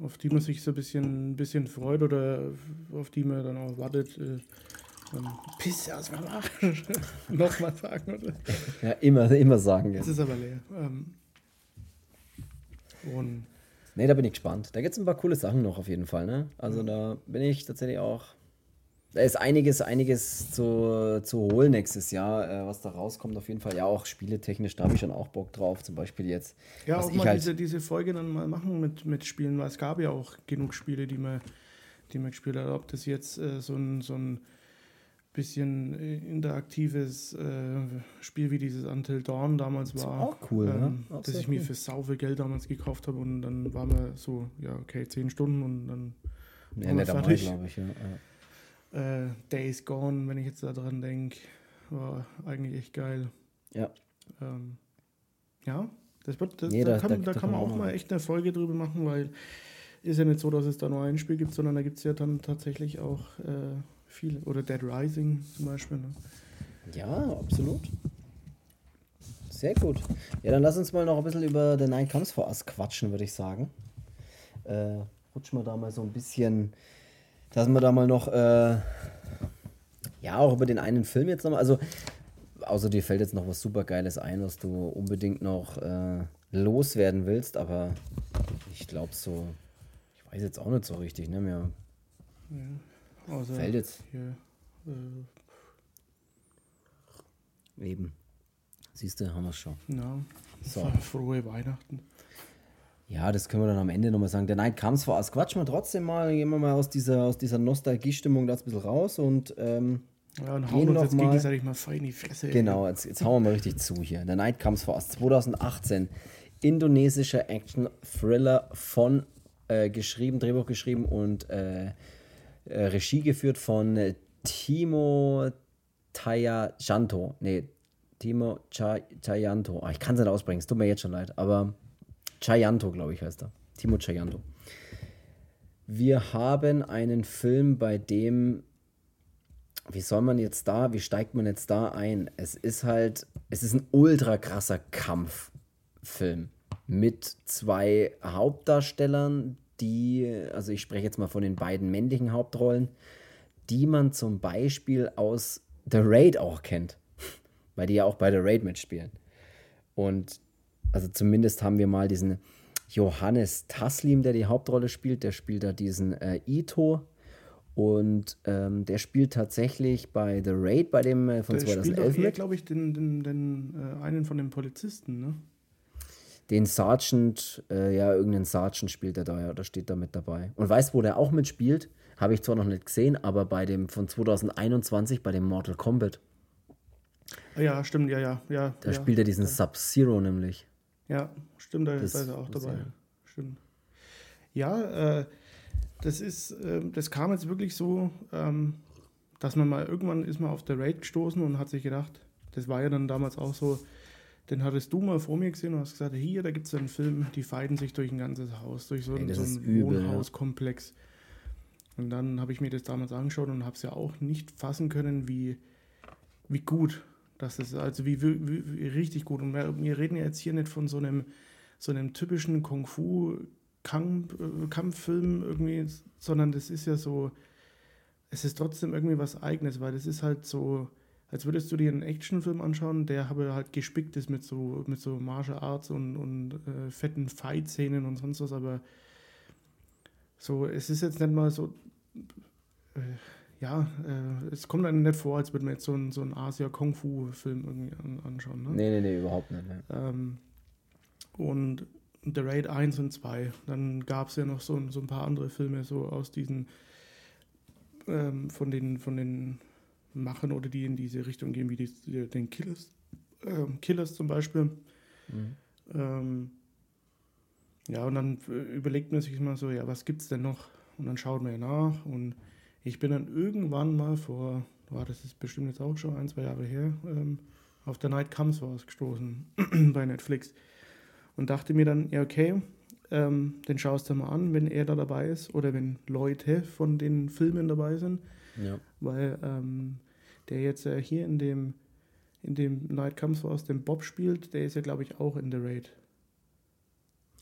auf die man sich so ein bisschen, ein bisschen freut oder auf die man dann auch wartet. Äh, Pisse aus meinem Arsch. Nochmal sagen, oder? Ja, immer, immer sagen. Ja. Das ist aber leer. Ähm, und nee, da bin ich gespannt. Da gibt es ein paar coole Sachen noch auf jeden Fall. Ne? Also mhm. da bin ich tatsächlich auch da ist einiges, einiges zu, zu holen nächstes Jahr, äh, was da rauskommt. Auf jeden Fall. Ja, auch spieletechnisch, da habe ich schon auch Bock drauf. Zum Beispiel jetzt. Ja, auch mal halt diese, diese Folge dann mal machen mit, mit Spielen, weil es gab ja auch genug Spiele, die man, die man gespielt hat. Ob das jetzt äh, so ein, so ein bisschen äh, interaktives äh, Spiel wie dieses Until Dawn damals war. Das war auch cool, ähm, ne? Dass ich mir für sau viel Geld damals gekauft habe und dann waren wir so, ja, okay, zehn Stunden und dann. Ja, nicht dabei, glaube ich, ja. Äh, Days Gone, wenn ich jetzt daran denke, war eigentlich echt geil. Ja. Ähm, ja, das wird, das, nee, da, kann, da, da kann man auch mal echt eine Folge drüber machen, weil ist ja nicht so, dass es da nur ein Spiel gibt, sondern da gibt es ja dann tatsächlich auch äh, viele. Oder Dead Rising zum Beispiel. Ne? Ja, absolut. Sehr gut. Ja, dann lass uns mal noch ein bisschen über The Night Comes For Us quatschen, würde ich sagen. Äh, rutschen wir da mal so ein bisschen dass wir da mal noch, äh, ja, auch über den einen Film jetzt nochmal, also, außer dir fällt jetzt noch was super Geiles ein, was du unbedingt noch äh, loswerden willst, aber ich glaube so, ich weiß jetzt auch nicht so richtig, ne, mir ja, also fällt jetzt. Hier, äh, Eben. Siehst du, haben wir es schon. Ja, so. frohe Weihnachten. Ja, das können wir dann am Ende nochmal sagen. Der Night Comes for Us. Quatschen wir trotzdem mal, gehen wir mal aus dieser, aus dieser Nostalgie-Stimmung da ein bisschen raus und ähm, ja, und hauen uns jetzt mal, gegenseitig mal fein in die Fresse. Genau, jetzt, jetzt hauen wir mal richtig zu hier. The Night Comes for Us 2018. Indonesischer Action-Thriller von äh, geschrieben, Drehbuch geschrieben und äh, äh, Regie geführt von Timo Tayajanto. Nee, Timo Chayanto. Ah, ich kann es nicht ausbringen, es tut mir jetzt schon leid, aber Chayanto, glaube ich, heißt er. Timo Chayanto. Wir haben einen Film, bei dem, wie soll man jetzt da, wie steigt man jetzt da ein? Es ist halt, es ist ein ultra krasser Kampffilm mit zwei Hauptdarstellern, die, also ich spreche jetzt mal von den beiden männlichen Hauptrollen, die man zum Beispiel aus The Raid auch kennt, weil die ja auch bei The Raid mitspielen. Und also zumindest haben wir mal diesen Johannes Taslim, der die Hauptrolle spielt, der spielt da diesen äh, Ito. Und ähm, der spielt tatsächlich bei The Raid, bei dem äh, von der 2011 spielt glaube ich, den, den, den äh, einen von den Polizisten, ne? Den Sergeant, äh, ja, irgendeinen Sergeant spielt er da, ja, da steht da mit dabei. Und weißt, wo der auch mitspielt? Habe ich zwar noch nicht gesehen, aber bei dem von 2021, bei dem Mortal Kombat. Ja, stimmt, ja, ja. ja da ja, spielt er diesen ja. Sub-Zero nämlich. Ja, stimmt, da das, ist er auch dabei. Ja. Stimmt. Ja, äh, das ist, äh, das kam jetzt wirklich so, ähm, dass man mal irgendwann ist man auf der Raid gestoßen und hat sich gedacht, das war ja dann damals auch so, den hattest du mal vor mir gesehen und hast gesagt, hier, da gibt es einen Film, die feiden sich durch ein ganzes Haus, durch so, Ey, so einen Wohnhauskomplex. Und dann habe ich mir das damals angeschaut und habe es ja auch nicht fassen können, wie, wie gut das ist also wie, wie, wie richtig gut. Und wir, wir, reden ja jetzt hier nicht von so einem, so einem typischen Kung-Fu-Kampffilm irgendwie, sondern das ist ja so, es ist trotzdem irgendwie was Eigenes, weil das ist halt so, als würdest du dir einen Actionfilm anschauen, der aber halt gespickt ist mit so, mit so Martial Arts und, und äh, fetten Fight-Szenen und sonst was, aber so, es ist jetzt nicht mal so. Äh, ja, äh, es kommt einem nicht vor, als würde man jetzt so einen, so einen Asia-Kung-Fu-Film irgendwie an, anschauen. Ne? Nee, nee, nee, überhaupt nicht. Nee. Ähm, und The Raid 1 und 2. Dann gab es ja noch so, so ein paar andere Filme, so aus diesen, ähm, von, den, von den Machen oder die in diese Richtung gehen, wie die, die den Killers, äh, Killers zum Beispiel. Mhm. Ähm, ja, und dann überlegt man sich mal so, ja, was gibt es denn noch? Und dann schaut man ja nach und ich bin dann irgendwann mal vor, oh, das ist bestimmt jetzt auch schon ein, zwei Jahre her, ähm, auf der Night Comes was gestoßen bei Netflix und dachte mir dann, ja, okay, ähm, den schaust du mal an, wenn er da dabei ist oder wenn Leute von den Filmen dabei sind. Ja. Weil ähm, der jetzt äh, hier in dem, in dem Night Comes aus dem Bob spielt, der ist ja, glaube ich, auch in The Raid.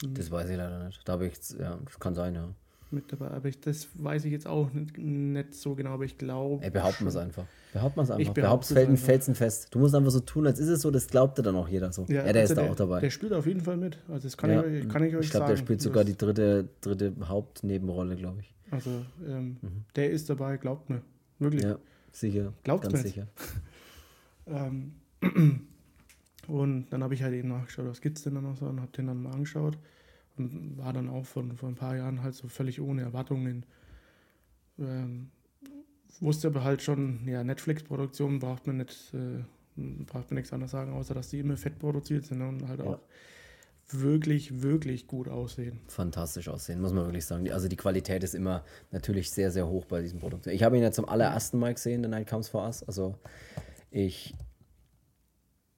Das weiß ich leider nicht. Da habe ich, ja, das kann sein, ja. Mit dabei, aber ich, das weiß ich jetzt auch nicht, nicht so genau, aber ich glaube. Ey, behaupten wir es einfach. Behaupten wir es einfach. Ich Behaupt's behaupte es felsen, einfach. felsenfest. Du musst einfach so tun, als ist es so, das glaubt dann auch jeder so. Ja, der also ist da auch dabei. Der spielt auf jeden Fall mit. Also das kann, ja. ich, euch- kann ich euch ich glaube, sagen. der spielt sogar Das- die dritte, dritte Hauptnebenrolle, glaube ich. Also ähm, der ist dabei, glaubt mir. Wirklich. Mhm. Ja, sicher. Glaubt ganz mir's. sicher. Ähm, und dann habe ich halt eben nachgeschaut, was gibt es denn da noch so und habe den dann mal angeschaut war dann auch von, vor ein paar Jahren halt so völlig ohne Erwartungen. Ähm, wusste aber halt schon, ja, Netflix-Produktion braucht man nicht, äh, braucht man nichts anderes sagen, außer dass die immer fett produziert sind und halt Ja. auch wirklich, wirklich gut aussehen. Fantastisch aussehen, muss man wirklich sagen. Also die Qualität ist immer natürlich sehr, sehr hoch bei diesem Produkt. Ich habe ihn ja zum allerersten Mal gesehen, The Night Comes For Us. Also ich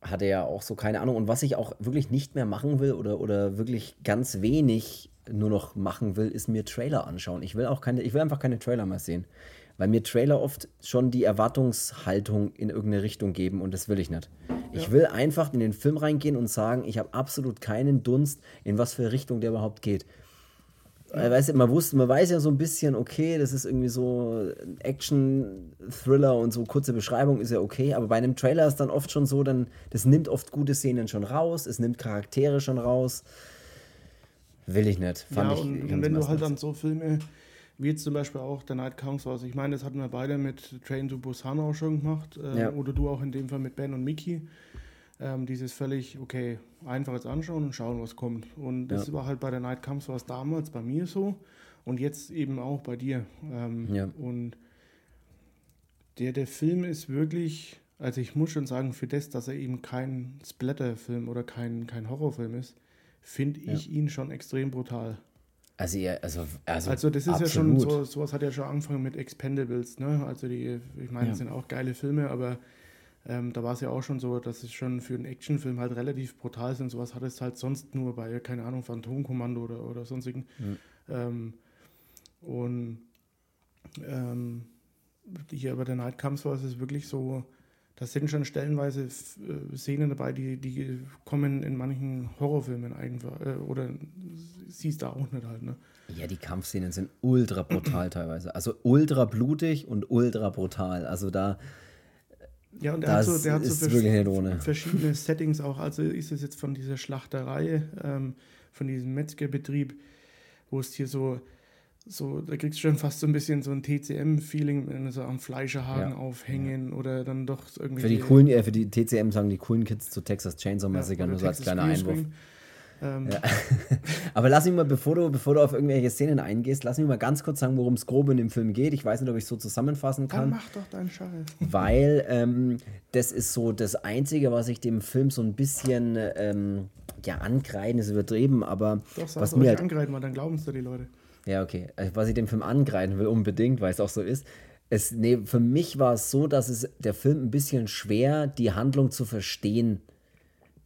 hatte ja auch so keine Ahnung. Und was ich auch wirklich nicht mehr machen will oder, oder wirklich ganz wenig nur noch machen will, ist mir Trailer anschauen. Ich will auch keine, ich will einfach keine Trailer mehr sehen. Weil mir Trailer oft schon die Erwartungshaltung in irgendeine Richtung geben und das will ich nicht. Ich Ja. will einfach in den Film reingehen und sagen, ich habe absolut keinen Dunst, in was für Richtung der überhaupt geht. Äh, Weißt du, man, wusste, man weiß ja so ein bisschen, okay, das ist irgendwie so ein Action-Thriller und so kurze Beschreibung ist ja okay, aber bei einem Trailer ist dann oft schon so, dann, das nimmt oft gute Szenen schon raus, es nimmt Charaktere schon raus. Will ich nicht. Fand ja, ich und, und wenn du halt dann so Filme wie jetzt zum Beispiel auch The Night Comes aus, ich meine, das hatten wir beide mit Train to Busan auch schon gemacht, äh, Ja. oder du auch in dem Fall mit Ben und Mickey. Ähm, dieses völlig, okay, einfach jetzt anschauen und schauen, was kommt. Und das Ja. war halt bei The Night Comes was damals bei mir so und jetzt eben auch bei dir. Ähm, Ja. Und der, der Film ist wirklich, also ich muss schon sagen, für das, dass er eben kein Splatter-Film oder kein, kein Horrorfilm ist, finde ich ihn schon extrem brutal. Also, ja, also, also, Also das ist ja absolut. schon, so, sowas hat ja schon angefangen mit Expendables, ne? Also die, ich meine, Ja. das sind auch geile Filme, aber ähm, da war es ja auch schon so, dass es schon für einen Actionfilm halt relativ brutal ist und sowas hat es halt sonst nur bei, keine Ahnung, Phantomkommando oder, oder sonstigen. Ähm, und ähm, hier bei der Night Comes war es wirklich so, da sind schon stellenweise äh, Szenen dabei, die, die kommen in manchen Horrorfilmen einfach, äh, oder siehst du auch nicht halt, ne? Ja, die Kampfszenen sind ultra brutal teilweise. Also ultra blutig und ultra brutal. Also da, Ja, und der hat das so, der hat so vers- verschiedene Settings auch. Also ist es jetzt von dieser Schlachterei, ähm, von diesem Metzgerbetrieb, wo es hier so, so, da kriegst du schon fast so ein bisschen so ein TCM-Feeling, wenn so am Fleischerhaken Ja. aufhängen oder dann doch irgendwie. Für die coolen, äh, für die TCM sagen die coolen Kids zu Texas Chainsaw Massacre, nur so als kleiner Einwurf. Ähm, Aber lass mich mal, bevor du, bevor du auf irgendwelche Szenen eingehst, lass mich mal ganz kurz sagen, worum es grob in dem Film geht. Ich weiß nicht, ob ich es so zusammenfassen Dann kann. mach doch deinen Scheiß. weil ähm, das ist so das Einzige, was ich dem Film so ein bisschen, ähm, ja, ankreiden ist übertrieben, aber Doch, was mir halt, angreifen, weil dann glauben es dir die Leute. ja, okay, äh, was ich dem Film angreifen will, unbedingt, weil es auch so ist, es, nee, für mich war es so, dass es der Film ein bisschen schwer, die Handlung zu verstehen,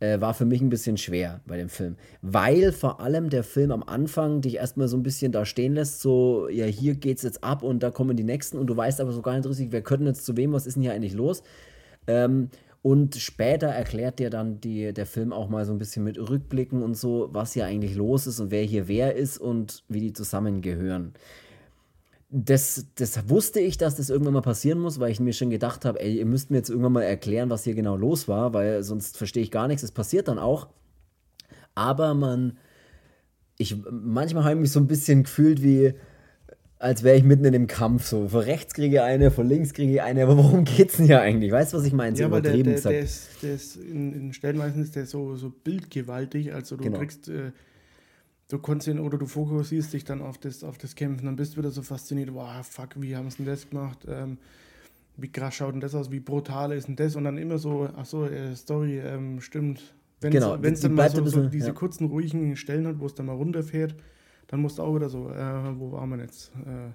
äh, war für mich ein bisschen schwer bei dem Film. Weil vor allem der Film am Anfang dich erstmal so ein bisschen da stehen lässt, so, ja, hier geht's jetzt ab und da kommen die nächsten und du weißt aber so gar nicht richtig, wer könnte jetzt zu wem, was ist denn hier eigentlich los? Ähm, und später erklärt dir dann die, der Film auch mal so ein bisschen mit Rückblicken und so, was hier eigentlich los ist und wer hier wer ist und wie die zusammengehören. Das, das wusste ich, dass das irgendwann mal passieren muss, weil ich mir schon gedacht habe, ey, ihr müsst mir jetzt irgendwann mal erklären, was hier genau los war, weil sonst verstehe ich gar nichts. Es passiert dann auch. Aber man, ich, manchmal habe ich mich so ein bisschen gefühlt wie, als wäre ich mitten in dem Kampf. So, von rechts kriege ich eine, von links kriege ich eine, aber worum geht's denn hier eigentlich? Weißt du, was ich meine? So Ja, aber der, der, gesagt. der ist, der ist in, in Stellenweisen ist der so, so bildgewaltig, also du Genau. kriegst, äh, du konzentrierst oder du fokussierst dich dann auf das, auf das Kämpfen, dann bist du wieder so fasziniert, wow, fuck, wie haben sie denn das gemacht? Ähm, wie krass schaut denn das aus? Wie brutal ist denn das? Und dann immer so, ach so, äh, Story, ähm, stimmt. Wenn Genau, es dann mal so, so diese ja. kurzen, ruhigen Stellen hat, wo es dann mal runterfährt, dann musst du auch wieder so, äh, wo waren wir jetzt? Äh,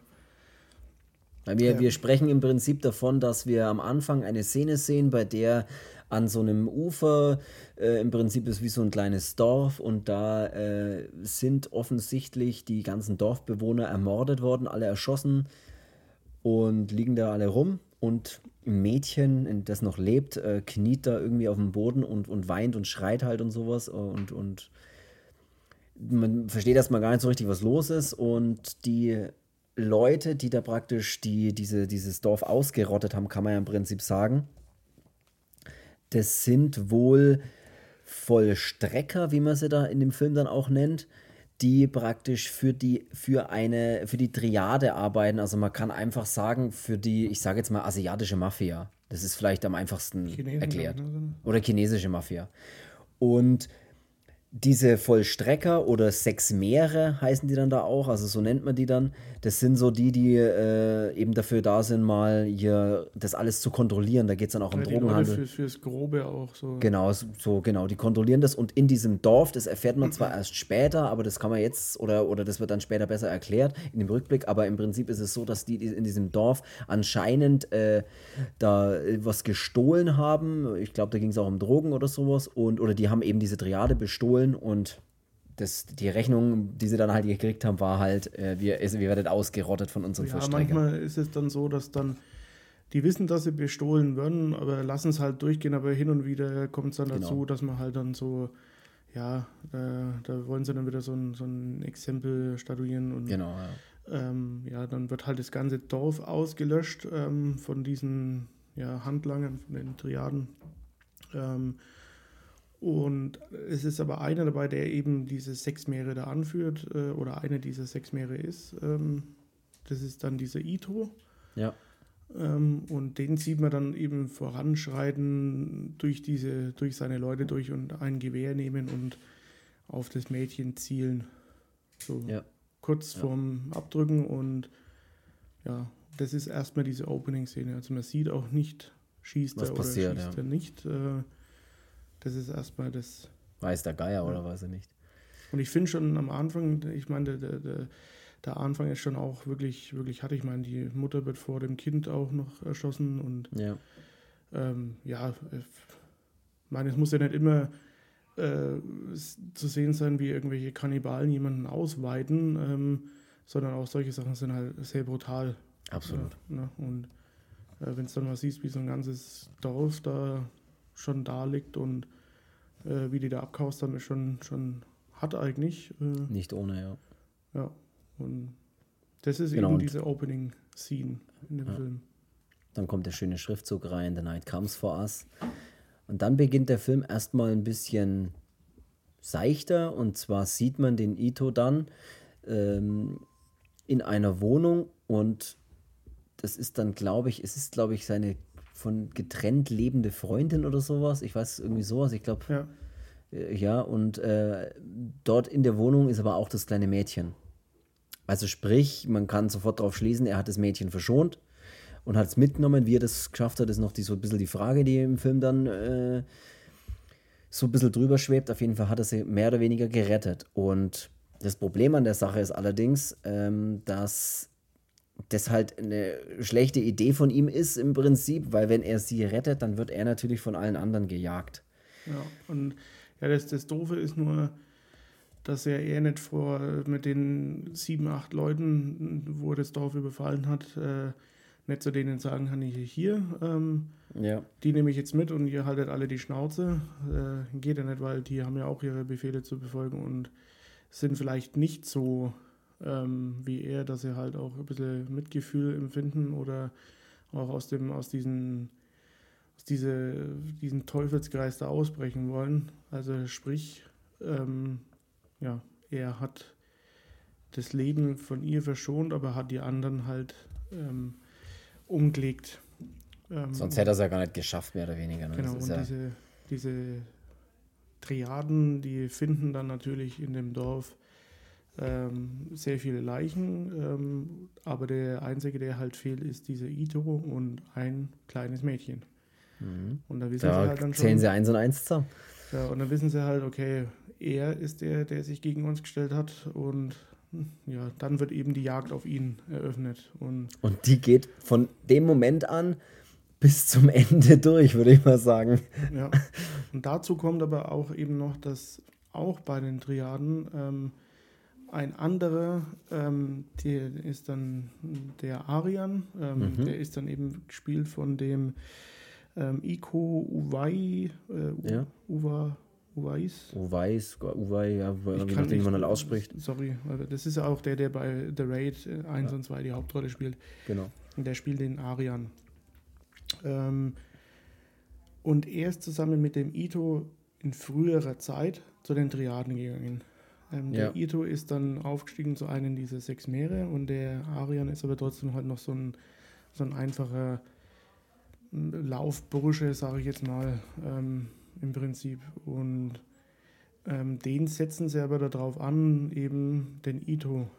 Weil wir, Ja. wir sprechen im Prinzip davon, dass wir am Anfang eine Szene sehen, bei der an so einem Ufer äh, im Prinzip ist wie so ein kleines Dorf und da äh, sind offensichtlich die ganzen Dorfbewohner ermordet worden, alle erschossen. und liegen da alle rum und ein Mädchen, das noch lebt, äh, kniet da irgendwie auf dem Boden und, und weint und schreit halt und sowas und, und man versteht erstmal gar nicht so richtig, was los ist und die Leute, die da praktisch die, diese, dieses Dorf ausgerottet haben, kann man ja im Prinzip sagen, das sind wohl Vollstrecker, wie man sie da in dem Film dann auch nennt, die praktisch für die, für eine, für die Triade arbeiten. Also man kann einfach sagen, für die, ich sage jetzt mal, asiatische Mafia. Das ist vielleicht am einfachsten Chinesen erklärt. Oder chinesische Mafia. Und diese Vollstrecker oder Sechsmeere heißen die dann da auch, also so nennt man die dann. Das sind so die, die äh, eben dafür da sind, mal hier das alles zu kontrollieren. Da geht es dann auch ja, um Drogenhandel. Für, fürs Grobe auch so. Genau, so genau. Die kontrollieren das und in diesem Dorf, das erfährt man zwar erst später, aber das kann man jetzt oder, oder das wird dann später besser erklärt in dem Rückblick. Aber im Prinzip ist es so, dass die in diesem Dorf anscheinend äh, da was gestohlen haben. Ich glaube, da ging es auch um Drogen oder sowas und oder die haben eben diese Triade bestohlen holen und das, die Rechnung, die sie dann halt gekriegt haben, war halt, äh, wir, wir werden ausgerottet von unseren ja, Verstreckern. Manchmal ist es dann so, dass dann die wissen, dass sie bestohlen werden, aber lassen es halt durchgehen, aber hin und wieder kommt es dann genau. dazu, dass man halt dann so, ja, da, da, wollen sie dann wieder so ein, so ein Exempel statuieren und genau, ja. Ähm, ja, dann wird halt das ganze Dorf ausgelöscht ähm, von diesen ja, Handlangern, von den Triaden. Ähm, und es ist aber einer dabei, der eben diese sechs Meere da anführt äh, oder eine dieser sechs Meere ist. Ähm, das ist dann dieser Ito. Ja. Ähm, und den sieht man dann eben voranschreiten durch diese, durch seine Leute durch und ein Gewehr nehmen und auf das Mädchen zielen. So ja. kurz ja. vorm Abdrücken und ja, das ist erstmal diese Opening-Szene. Also man sieht auch nicht, schießt Was er oder passiert, schießt ja. er nicht. Äh, das ist erstmal das. Weiß der Geier ja. oder weiß er nicht. Und ich finde schon am Anfang, ich meine, der, der, der Anfang ist schon auch wirklich, wirklich hart. Ich meine, die Mutter wird vor dem Kind auch noch erschossen und ja, ähm, ja ich meine, es muss ja nicht immer äh, zu sehen sein, wie irgendwelche Kannibalen jemanden ausweiten, ähm, sondern auch solche Sachen sind halt sehr brutal. Absolut. Ja, ne? Und äh, wenn es dann mal siehst, wie so ein ganzes Dorf da schon da liegt und äh, wie die da abkaust haben, ist schon, schon hart eigentlich. Äh, Nicht ohne, ja. Ja, und das ist genau, eben diese Opening-Scene in dem ja. Film. Dann kommt der schöne Schriftzug rein, The Night Comes for Us. Und dann beginnt der Film erstmal ein bisschen seichter und zwar sieht man den Ito dann ähm, in einer Wohnung und das ist dann, glaube ich, es ist, glaube ich, seine von getrennt lebende Freundin oder sowas. Ich weiß irgendwie sowas. Ich glaube. Ja. Äh, ja, und äh, dort in der Wohnung ist aber auch das kleine Mädchen. Also sprich, man kann sofort darauf schließen, er hat das Mädchen verschont und hat es mitgenommen. Wie er das geschafft hat, ist noch die, so ein bisschen die Frage, die im Film dann äh, so ein bisschen drüber schwebt. Auf jeden Fall hat er sie mehr oder weniger gerettet. Und das Problem an der Sache ist allerdings, ähm, dass das halt eine schlechte Idee von ihm ist im Prinzip, weil wenn er sie rettet, dann wird er natürlich von allen anderen gejagt. Ja, und ja, das, das Doofe ist nur, dass er eher nicht vor mit den sieben, acht Leuten, wo er das Dorf überfallen hat, äh, nicht zu denen sagen kann, ich hier, ähm, ja. die nehme ich jetzt mit und ihr haltet alle die Schnauze. Äh, geht ja nicht, weil die haben ja auch ihre Befehle zu befolgen und sind vielleicht nicht so ähm, wie er, dass sie halt auch ein bisschen Mitgefühl empfinden oder auch aus dem, aus diesen, aus diese, diesen Teufelskreis da ausbrechen wollen. Also sprich, ähm, ja, er hat das Leben von ihr verschont, aber hat die anderen halt ähm, umgelegt. Ähm, Sonst hätte er es ja gar nicht geschafft, mehr oder weniger. Ne? Genau, und ja diese, diese Triaden, die finden dann natürlich in dem Dorf ähm, sehr viele Leichen, ähm, aber der einzige, der halt fehlt, ist dieser Ito und ein kleines Mädchen. Mhm. Und da wissen da sie halt dann schon. Zählen sie eins und eins zusammen. Ja, und dann wissen sie halt, okay, er ist der, der sich gegen uns gestellt hat und ja, dann wird eben die Jagd auf ihn eröffnet. Und, und die geht von dem Moment an bis zum Ende durch, würde ich mal sagen. Ja, und dazu kommt aber auch eben noch, dass auch bei den Triaden ähm, ein anderer, ähm, der ist dann der Arian, ähm, Mhm. der ist dann eben gespielt von dem ähm, Iko Uwai, äh, Ja. Uwa, Uwais. Uwais, Uwai, ja, Ich wie nachdem, man halt ausspricht. Sorry, das ist ja auch der, der bei The Raid äh, 1 und 2 die Hauptrolle spielt. Genau. Und der spielt den Arian. Ähm, und er ist zusammen mit dem Ito in früherer Zeit zu den Triaden gegangen. Ähm, Ja. Der Ito ist dann aufgestiegen zu einem dieser sechs Meere und der Arian ist aber trotzdem halt noch so ein, so ein einfacher Laufbursche, sage ich jetzt mal, ähm, im Prinzip. Und ähm, den setzen sie aber darauf an, eben den Ito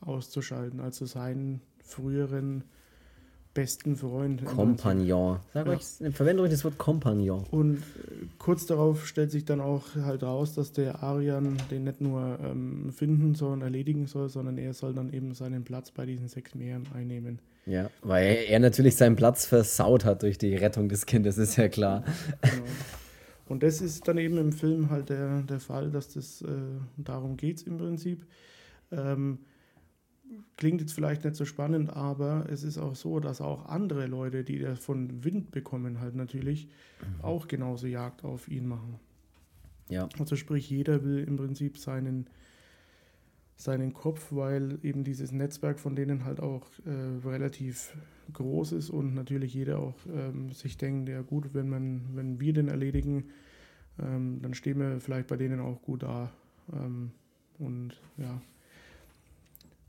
auszuschalten, also seinen früheren besten Freund. Kompagnon. Sag Ja. euch, verwende ruhig das Wort Kompagnon. Und äh, kurz darauf stellt sich dann auch halt raus, dass der Arian den nicht nur ähm, finden soll und erledigen soll, sondern er soll dann eben seinen Platz bei diesen sechs Meeren einnehmen. Ja, weil er natürlich seinen Platz versaut hat durch die Rettung des Kindes, ist ja klar. Genau. Und das ist dann eben im Film halt der, der Fall, dass das äh, darum geht im Prinzip. Ähm, klingt jetzt vielleicht nicht so spannend, aber es ist auch so, dass auch andere Leute, die davon Wind bekommen, halt natürlich auch genauso Jagd auf ihn machen. Ja, Also sprich, jeder will im Prinzip seinen, seinen Kopf, weil eben dieses Netzwerk von denen halt auch äh, relativ groß ist und natürlich jeder auch ähm, sich denkt, ja gut, wenn man, wenn wir den erledigen, ähm, dann stehen wir vielleicht bei denen auch gut da. Ähm, und ja.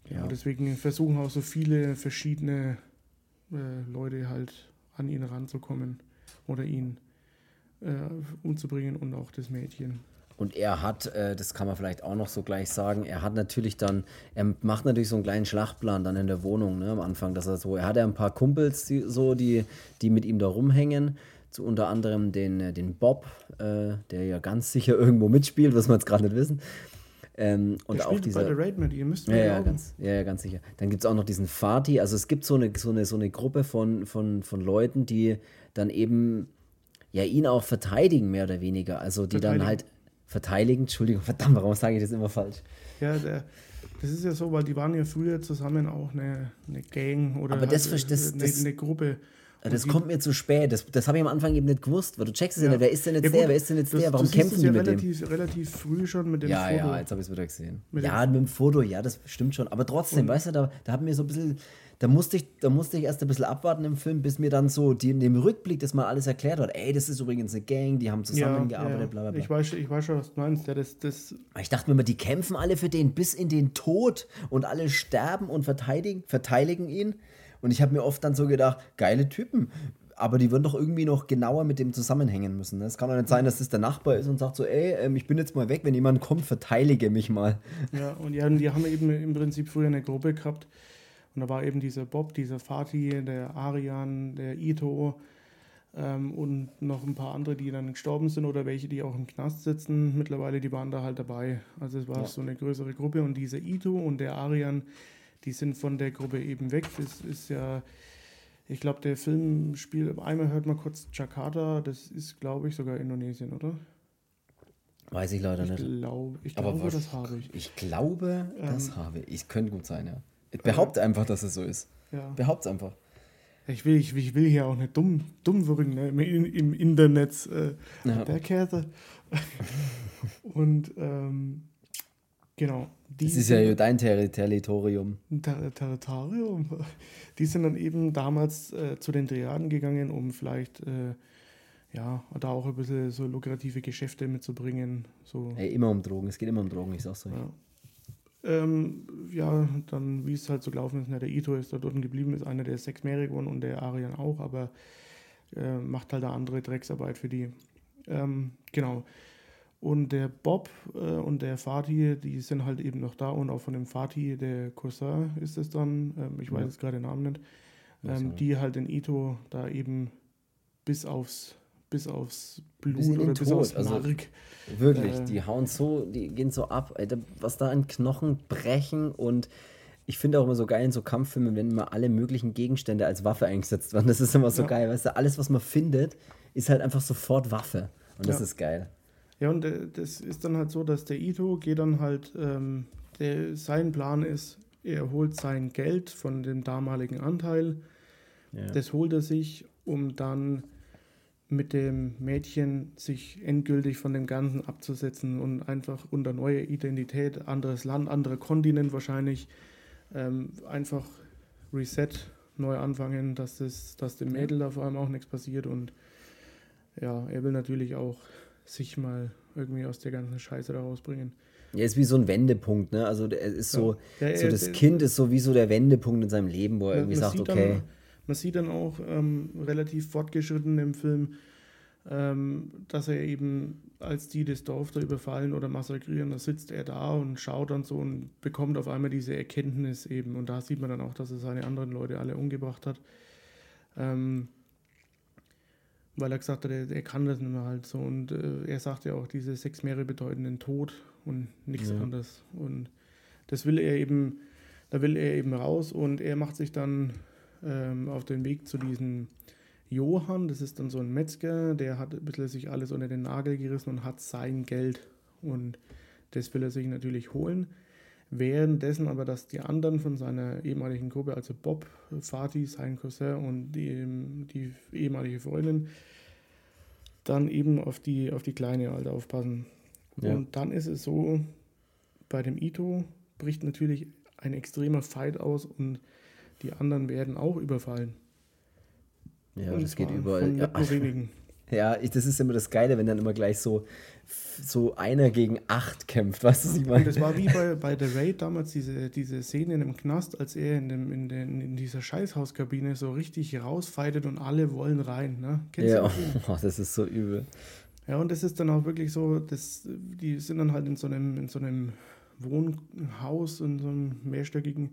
Ja. Deswegen versuchen auch so viele verschiedene äh, Leute halt an ihn ranzukommen oder ihn äh, umzubringen und auch das Mädchen. Und er hat, äh, das kann man vielleicht auch noch so gleich sagen, er hat natürlich dann, er macht natürlich so einen kleinen Schlachtplan dann in der Wohnung, ne, am Anfang, dass er so, er hat ja ein paar Kumpels, die, so, die, die mit ihm da rumhängen, zu unter anderem den, äh, den Bob, äh, der ja ganz sicher irgendwo mitspielt, was wir jetzt gerade nicht wissen. Ähm, und auch dieser. bei der Raid mit, ihr müsst Ja, mir ja, glauben. ganz, ja, ja, ganz sicher. Dann gibt es auch noch diesen Fatih. Also es gibt so eine, so eine, so eine Gruppe von, von, von Leuten, die dann eben ja ihn auch verteidigen, mehr oder weniger. Also die dann halt verteidigen. Entschuldigung, verdammt, warum sage ich das immer falsch? Ja, der, das ist ja so, weil die waren ja früher zusammen auch eine, eine Gang oder Aber das halt, ver- das- eine, das- eine Gruppe. Und Das kommt mir zu spät. Das, das habe ich am Anfang eben nicht gewusst, weil du checkst es ja, Ja. nicht. Wer ist denn jetzt Ja, der? gut, Wer ist denn jetzt das- der? Warum kämpfen die ja mit dem? relativ, relativ früh schon mit dem Ja, Foto. ja, jetzt habe ich es wieder gesehen. Mit ja, mit dem Foto, ja, das stimmt schon. Aber trotzdem, weißt du, da, da hat mir so ein bisschen, da musste ich, da musste ich erst ein bisschen abwarten im Film, bis mir dann so die, in dem Rückblick das mal alles erklärt hat. Ey, das ist übrigens eine Gang, die haben zusammengearbeitet, bla bla bla. Ich weiß, ich weiß schon, was du meinst. Ja, das, das, Ich dachte mir immer, die kämpfen alle für den bis in den Tod und alle sterben und verteidigen, verteidigen ihn. Und ich habe mir oft dann so gedacht, geile Typen. Aber die würden doch irgendwie noch genauer mit dem zusammenhängen müssen. ne? Es kann doch nicht sein, dass das der Nachbar ist und sagt so, ey, ähm, ich bin jetzt mal weg, wenn jemand kommt, verteidige mich mal. ja, und ja, und die haben eben im Prinzip früher eine Gruppe gehabt. Und da war eben dieser Bob, dieser Fatih, der Arian, der Ito ähm, und noch ein paar andere, die dann gestorben sind oder welche, die auch im Knast sitzen. Mittlerweile, die waren da halt dabei. Also es war Ja. so eine größere Gruppe. Und dieser Ito und der Arian, die sind von der Gruppe eben weg. Das ist ja, ich glaube, der Film spielt, einmal hört man kurz Jakarta, das ist, glaube ich, sogar Indonesien, oder? Weiß ich leider Ich, nicht. glaub, ich Aber glaube, was- das habe ich. Ich glaube, das Ähm, habe ich. Könnte gut sein, ja. Ich behaupte einfach, dass es so ist. Ja. Behaupte einfach. Ich will, ich, ich will hier auch nicht dumm, dumm wirken, ne? Im, im Internet. Äh, Ja. Der Käse. Und ähm, genau. Das ist ja dein Ter Territorium. Ter Territorium. Die sind dann eben damals äh, zu den Triaden gegangen, um vielleicht äh, ja, da auch ein bisschen so lukrative Geschäfte mitzubringen. So. Ey, immer um Drogen. Es geht immer um Drogen, ich sag's euch. Ja. Ähm, ja, dann wie es halt so gelaufen ist, ne, der Ito ist da dort geblieben, ist einer der sechs Meere geworden und der Arian auch, aber äh, macht halt da andere Drecksarbeit für die. Ähm, genau. Und der Bob äh, und der Fatih, die sind halt eben noch da und auch von dem Fatih, der Cousin ist es dann, ähm, ich weiß Ja. jetzt gerade den Namen nicht, ähm, die halt den Ito da eben bis aufs bis aufs Blut Bis oder bis Tod, aufs also Mark Wirklich, Äh. die hauen so, die gehen so ab, Alter, was da an Knochen brechen und ich finde auch immer so geil in so Kampffilmen, wenn immer alle möglichen Gegenstände als Waffe eingesetzt werden. Das ist immer so Ja. geil, weißt du, alles, was man findet, ist halt einfach sofort Waffe. Und das Ja. ist geil. Ja, und äh, das ist dann halt so, dass der Ito geht dann halt ähm, der, sein Plan ist, er holt sein Geld von dem damaligen Anteil. Ja. Das holt er sich, um dann mit dem Mädchen sich endgültig von dem Ganzen abzusetzen und einfach unter neue Identität, anderes Land, anderer Kontinent wahrscheinlich, ähm, einfach Reset, neu anfangen, dass, das, dass dem Mädel da vor allem auch nichts passiert und ja, er will natürlich auch sich mal irgendwie aus der ganzen Scheiße da rausbringen. Ja, ist wie so ein Wendepunkt, ne? Also er ist so, ja. Ja, so das Kind ist so wie so der Wendepunkt in seinem Leben, wo er irgendwie sagt, okay. Dann, man sieht dann auch ähm, relativ fortgeschritten im Film, ähm, dass er eben, als die das Dorf da überfallen oder massakrieren, da sitzt er da und schaut dann so und bekommt auf einmal diese Erkenntnis eben. Und da sieht man dann auch, dass er seine anderen Leute alle umgebracht hat. Ähm, weil er gesagt hat, er, er, kann das nicht mehr halt so. Und äh, er sagt ja auch, diese sechs Meere bedeuten den Tod und nichts ja. anderes. Und das will er eben, da will er eben raus und er macht sich dann ähm, auf den Weg zu diesem Johann, das ist dann so ein Metzger, der hat ein bisschen sich alles unter den Nagel gerissen und hat sein Geld. Und das will er sich natürlich holen. Währenddessen aber, dass die anderen von seiner ehemaligen Gruppe, also Bob, Fatih, sein Cousin und die, die ehemalige Freundin, dann eben auf die, auf die Kleine halt aufpassen. Ja. Und dann ist es so, bei dem Ito bricht natürlich ein extremer Fight aus und die anderen werden auch überfallen. Ja, und das geht überall. Ja. ja, ich, das ist immer das Geile, wenn dann immer gleich so, so einer gegen acht kämpft, weißt du, was ich meine? Das war wie bei, bei The Raid damals, diese, diese Szene in dem Knast, als er in, dem, in, den, in dieser Scheißhauskabine so richtig rausfeitet und alle wollen rein. Ne? Kennst ja, oh, das ist so übel. Ja, und das ist dann auch wirklich so, das, die sind dann halt in so einem, in so einem Wohnhaus, in so einem mehrstöckigen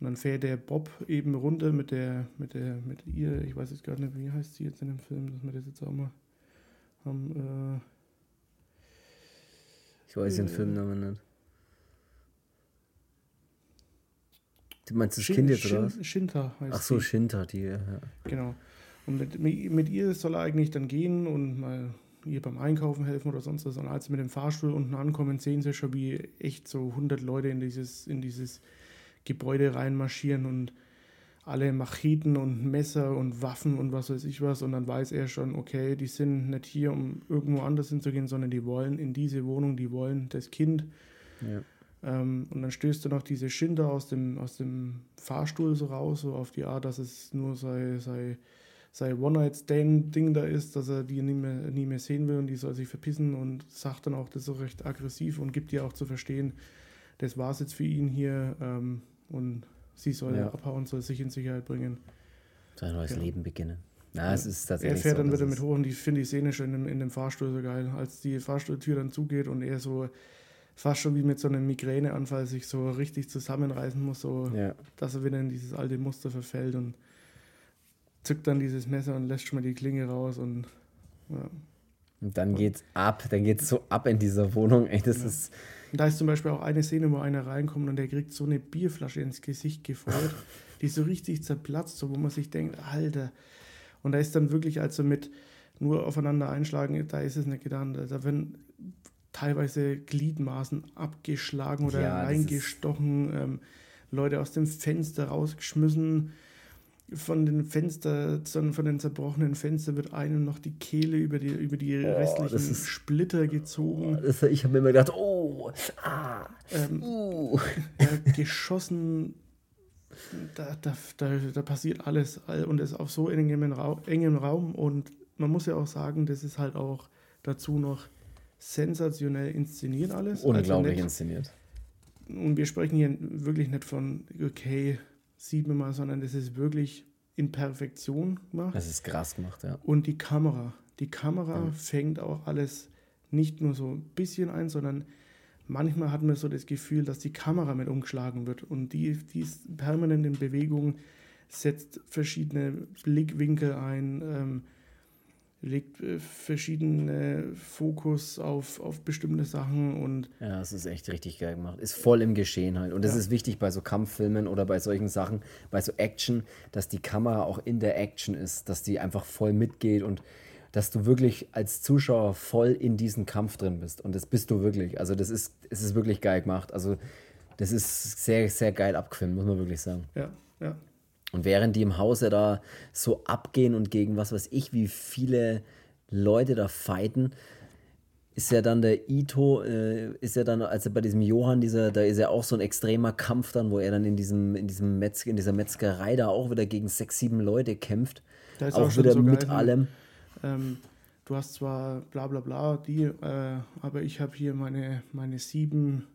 und dann fährt der Bob eben runter mit der, mit der, mit ihr, ich weiß jetzt gar nicht, wie heißt sie jetzt in dem Film, dass wir das jetzt auch mal haben. Äh, ich weiß den äh, Filmnamen nicht. Du meinst das Shin, Kind jetzt, oder? Shin, Shinta heißt Ach so, die. Shinta, die, ja. Genau. Und mit, mit ihr soll er eigentlich dann gehen und mal ihr beim Einkaufen helfen oder sonst was. Und als sie mit dem Fahrstuhl unten ankommen, sehen sie schon, wie echt so 100 Leute in dieses, in dieses Gebäude reinmarschieren und alle Macheten und Messer und Waffen und was weiß ich was. Und dann weiß er schon, okay, die sind nicht hier, um irgendwo anders hinzugehen, sondern die wollen in diese Wohnung, die wollen das Kind. Ja. Ähm, und dann stößt er noch diese Schinder aus dem, aus dem Fahrstuhl so raus, so auf die Art, dass es nur sei, sei, sei One-Night-Stand-Ding da ist, dass er die nie mehr, nie mehr sehen will und die soll sich verpissen und sagt dann auch das so recht aggressiv und gibt ihr auch zu verstehen, das war es jetzt für ihn hier ähm, und sie soll ja. abhauen, soll sich in Sicherheit bringen. Sein neues ja. Leben beginnen. Na, ja. es ist tatsächlich er fährt so, dann wieder mit hoch und ich finde die Szene schon in, in dem Fahrstuhl so geil, als die Fahrstuhltür dann zugeht und er so fast schon wie mit so einem Migräneanfall sich so richtig zusammenreißen muss, so dass er wieder in dieses alte Muster verfällt und zückt dann dieses Messer und lässt schon mal die Klinge raus und ja. Und dann geht's ab, dann geht's so ab in dieser Wohnung. Ey, das ja. ist da ist zum Beispiel auch eine Szene, wo einer reinkommt und der kriegt so eine Bierflasche ins Gesicht gefeuert, die so richtig zerplatzt, so wo man sich denkt, Alter. Und da ist dann wirklich also mit nur aufeinander einschlagen, da ist es nicht getan. Da werden teilweise Gliedmaßen abgeschlagen oder ja, reingestochen, ähm, Leute aus dem Fenster rausgeschmissen von den Fenster, von den zerbrochenen Fenstern wird einem noch die Kehle über die, über die oh, restlichen ist, Splitter gezogen. Oh, das, ich habe mir immer gedacht, oh, ah, ähm, uh. ja, geschossen, da, da, da, da, passiert alles und es ist auf so engem, Raum, engem Raum und man muss ja auch sagen, das ist halt auch dazu noch sensationell inszeniert alles. Also Unglaublich also inszeniert. Und wir sprechen hier wirklich nicht von, okay, sieht man mal, sondern das ist wirklich in Perfektion gemacht. Das ist krass gemacht, ja. Und die Kamera. Die Kamera ja. fängt auch alles nicht nur so ein bisschen ein, sondern manchmal hat man so das Gefühl, dass die Kamera mit umgeschlagen wird und die, die ist permanent in Bewegung, setzt verschiedene Blickwinkel ein. Ähm, legt äh, verschiedene Fokus auf, auf bestimmte Sachen und. Ja, es ist echt richtig geil gemacht. Ist voll im Geschehen halt. Und das ja. ist wichtig bei so Kampffilmen oder bei solchen Sachen, bei so Action, dass die Kamera auch in der Action ist, dass die einfach voll mitgeht und dass du wirklich als Zuschauer voll in diesen Kampf drin bist. Und das bist du wirklich. Also, das ist, es ist wirklich geil gemacht. Also, Das ist sehr, sehr geil abgefilmt, muss man wirklich sagen. Ja, ja. Und während die im Hause da so abgehen und gegen was weiß ich, wie viele Leute da fighten, ist ja dann der Ito, äh, ist ja dann, also bei diesem Johann, dieser, da ist ja auch so ein extremer Kampf dann, wo er dann in diesem, in diesem Metz, in dieser Metzgerei da auch wieder gegen sechs, sieben Leute kämpft. Da ist auch, auch wieder so mit geil, allem. Ähm, du hast zwar bla bla bla, die, äh, aber ich habe hier meine, meine sieben,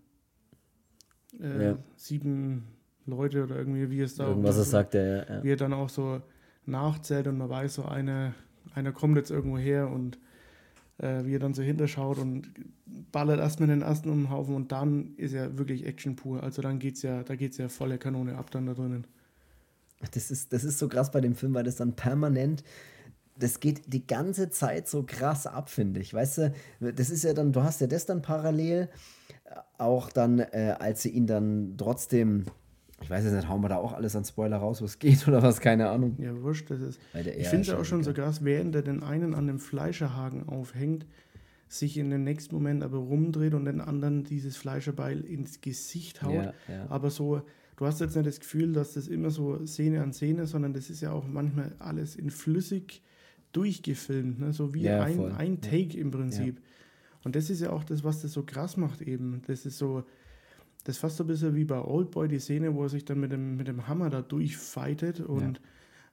äh, Ja. sieben Leute oder irgendwie, wie es da Irgendwas das sagt er, ja. ja. wie er dann auch so nachzählt und man weiß, so einer, einer kommt jetzt irgendwo her und äh, wie er dann so hinterschaut und ballert erstmal den ersten um den Haufen und dann ist ja wirklich Action pur. Also dann geht's ja, da geht's ja volle Kanone ab dann da drinnen. Das ist, das ist so krass bei dem Film, weil das dann permanent, das geht die ganze Zeit so krass ab, finde ich. Weißt du, das ist ja dann, du hast ja das dann parallel, äh, auch dann, äh, als sie ihn dann trotzdem, ich weiß jetzt nicht, hauen wir da auch alles an Spoiler raus, was geht oder was, keine Ahnung. Ja, wurscht, das ist. Ich finde es auch schon so krass, während er den einen an dem Fleischerhaken aufhängt, sich in den nächsten Moment aber rumdreht und den anderen dieses Fleischerbeil ins Gesicht haut. Ja, ja. Aber so, du hast jetzt nicht das Gefühl, dass das immer so Szene an Szene, sondern das ist ja auch manchmal alles in flüssig durchgefilmt, ne? so wie Ja, ein, voll. ein. Take im Prinzip. Und das ist ja auch das, was das so krass macht eben. Das ist so, das ist fast so ein bisschen wie bei Oldboy, die Szene, wo er sich dann mit dem, mit dem Hammer da durchfightet und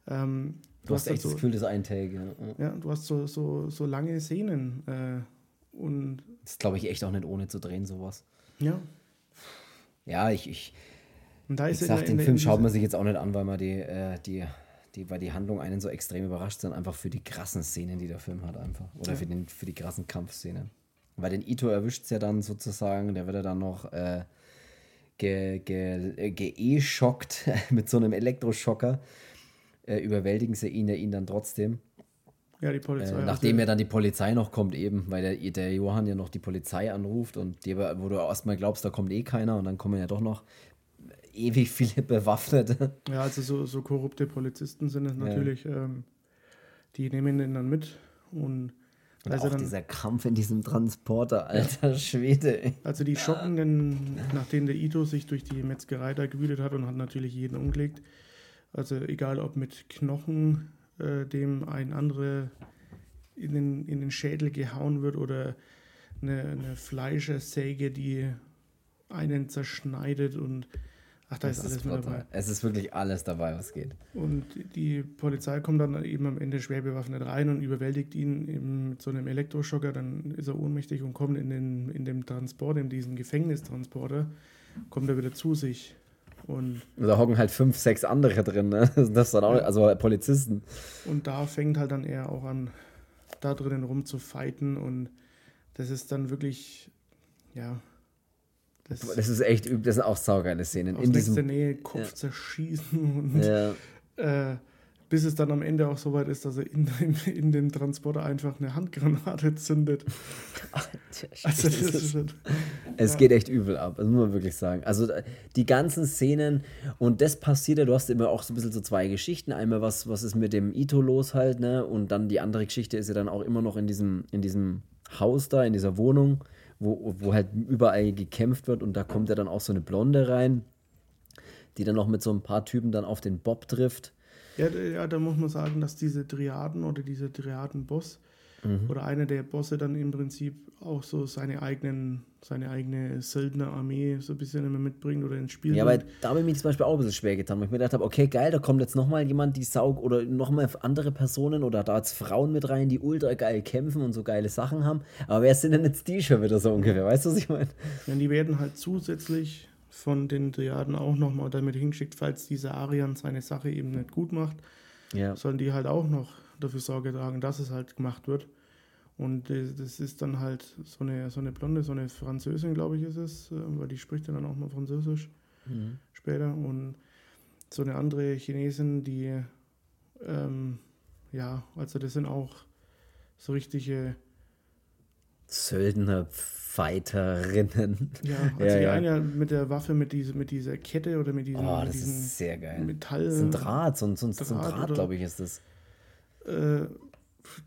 ähm, Du hast dann echt das so, Gefühl, das ist ein Take. Ja. ja, du hast so, so, so lange Szenen äh, und Das glaube ich echt auch nicht ohne zu drehen, sowas. ja, Ja, ich, ich, und da in gesagt, der- den Film schaut man sich jetzt auch nicht an, weil man die, äh, die, die, weil die Handlung einen so extrem überrascht, sondern einfach für die krassen Szenen, die der Film hat, einfach. Oder Ja. für, den, für die krassen Kampfszenen. Weil den Ito erwischt es ja dann sozusagen, der wird ja dann noch äh, ge, ge, äh, gee-schockt mit so einem Elektroschocker. Äh, überwältigen sie ihn ja ihn dann trotzdem. ja, die Polizei. Äh, nachdem ja dann die Polizei noch kommt, eben, weil der, der Johann ja noch die Polizei anruft und die, wo du erstmal glaubst, da kommt eh keiner und dann kommen ja doch noch ewig viele Bewaffnete. Ja, also so, so korrupte Polizisten sind es natürlich. Ähm, die nehmen den dann mit und Und ist auch dann, dieser Kampf in diesem Transporter, alter Schwede. ey. also die schocken den, nachdem der Ito sich durch die Metzgerei da gewühlt hat und hat natürlich jeden umgelegt. Also egal ob mit Knochen, äh, dem ein anderer in den, in den Schädel gehauen wird oder eine, eine Fleischersäge, die einen zerschneidet und ach, da ist Es alles ist mit dabei. Es ist wirklich alles dabei, was geht. Und die Polizei kommt dann eben am Ende schwer bewaffnet rein und überwältigt ihn eben mit so einem Elektroschocker. Dann ist er ohnmächtig und kommt in, den, in dem Transport, in diesen Gefängnistransporter, kommt er wieder zu sich. Und, da hocken halt fünf, sechs andere drin, ne? Das ist dann auch, also Polizisten. und da fängt halt dann er auch an, da drinnen rumzufighten. Und das ist dann wirklich, ja, das, Das ist echt üb, das sind auch saugeile Szenen. aus In nächster diesem, Nähe Kopf ja. zerschießen und ja, äh, bis es dann am Ende auch so weit ist, dass er in, in, in dem Transporter einfach eine Handgranate zündet. Also halt- Es Ja. geht echt übel ab, das muss man wirklich sagen. Also äh, die ganzen Szenen und das passiert ja, du hast immer auch so ein bisschen so zwei Geschichten. Einmal, was, was ist mit dem Ito los halt, ne? Und dann die andere Geschichte ist ja dann auch immer noch in diesem, in diesem Haus da, in dieser Wohnung, wo, wo halt überall gekämpft wird und da kommt ja dann auch so eine Blonde rein, die dann noch mit so ein paar Typen dann auf den Bob trifft. ja, ja, da muss man sagen, dass diese Triaden oder dieser Triaden-Boss Mhm. oder einer der Bosse dann im Prinzip auch so seine eigenen, seine eigene Söldnerarmee so ein bisschen immer mitbringt oder ins Spiel Ja, weil bringt. da habe ich mich zum Beispiel auch ein bisschen schwer getan, weil ich mir gedacht habe, okay, geil, da kommt jetzt nochmal jemand, die Saug oder nochmal andere Personen oder da jetzt Frauen mit rein, die ultra geil kämpfen und so geile Sachen haben. Aber wer sind denn jetzt die schon wieder so ungefähr? Weißt du, was ich meine? Ja, die werden halt zusätzlich von den Triaden auch nochmal damit hingeschickt, falls dieser Arian seine Sache eben nicht gut macht. Ja. sollen die halt auch noch dafür Sorge tragen, dass es halt gemacht wird. Und äh, das ist dann halt so eine, so eine Blonde, so eine Französin, glaube ich, ist es, äh, weil die spricht dann auch mal Französisch Mhm. später. Und so eine andere Chinesin, die, ähm, ja, also das sind auch so richtige, Söldner, Fighterinnen. ja, also Ja, die ja. eine mit der Waffe, mit, diese, mit dieser Kette oder mit diesem, Oh, mit das diesem ist sehr geil. Metall. Das ist ein Draht, so ein, so ein, Draht Draht, glaube ich, ist das. Äh,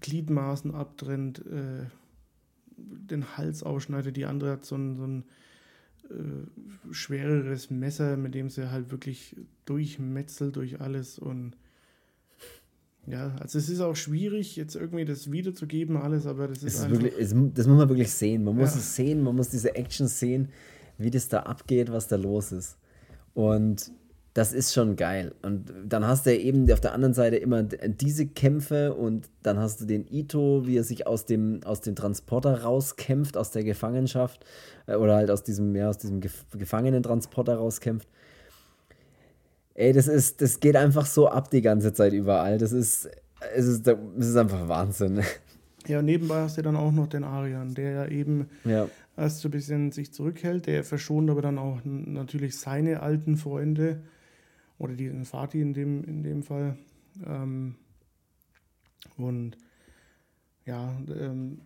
Gliedmaßen abtrennt, äh, den Hals ausschneidet. Die andere hat so ein, so ein äh, schwereres Messer, mit dem sie halt wirklich durchmetzelt durch alles und ja, also es ist auch schwierig, jetzt irgendwie das wiederzugeben, alles, aber das ist, ist wirklich, es, das muss man wirklich sehen. Man muss ja. es sehen, man muss diese Action sehen, wie das da abgeht, was da los ist. Und das ist schon geil. Und dann hast du eben auf der anderen Seite immer diese Kämpfe und dann hast du den Ito, wie er sich aus dem, aus dem Transporter rauskämpft, aus der Gefangenschaft äh, oder halt aus diesem, ja, aus diesem Gefangenentransporter rauskämpft. Ey, das ist, das geht einfach so ab die ganze Zeit überall. Das ist, es ist, es ist einfach Wahnsinn. Ja, nebenbei hast du dann auch noch den Arian, der ja eben ja. erst so ein bisschen sich zurückhält. Der verschont aber dann auch natürlich seine alten Freunde oder diesen Vati in dem, in dem Fall. Ähm, und ja, ähm,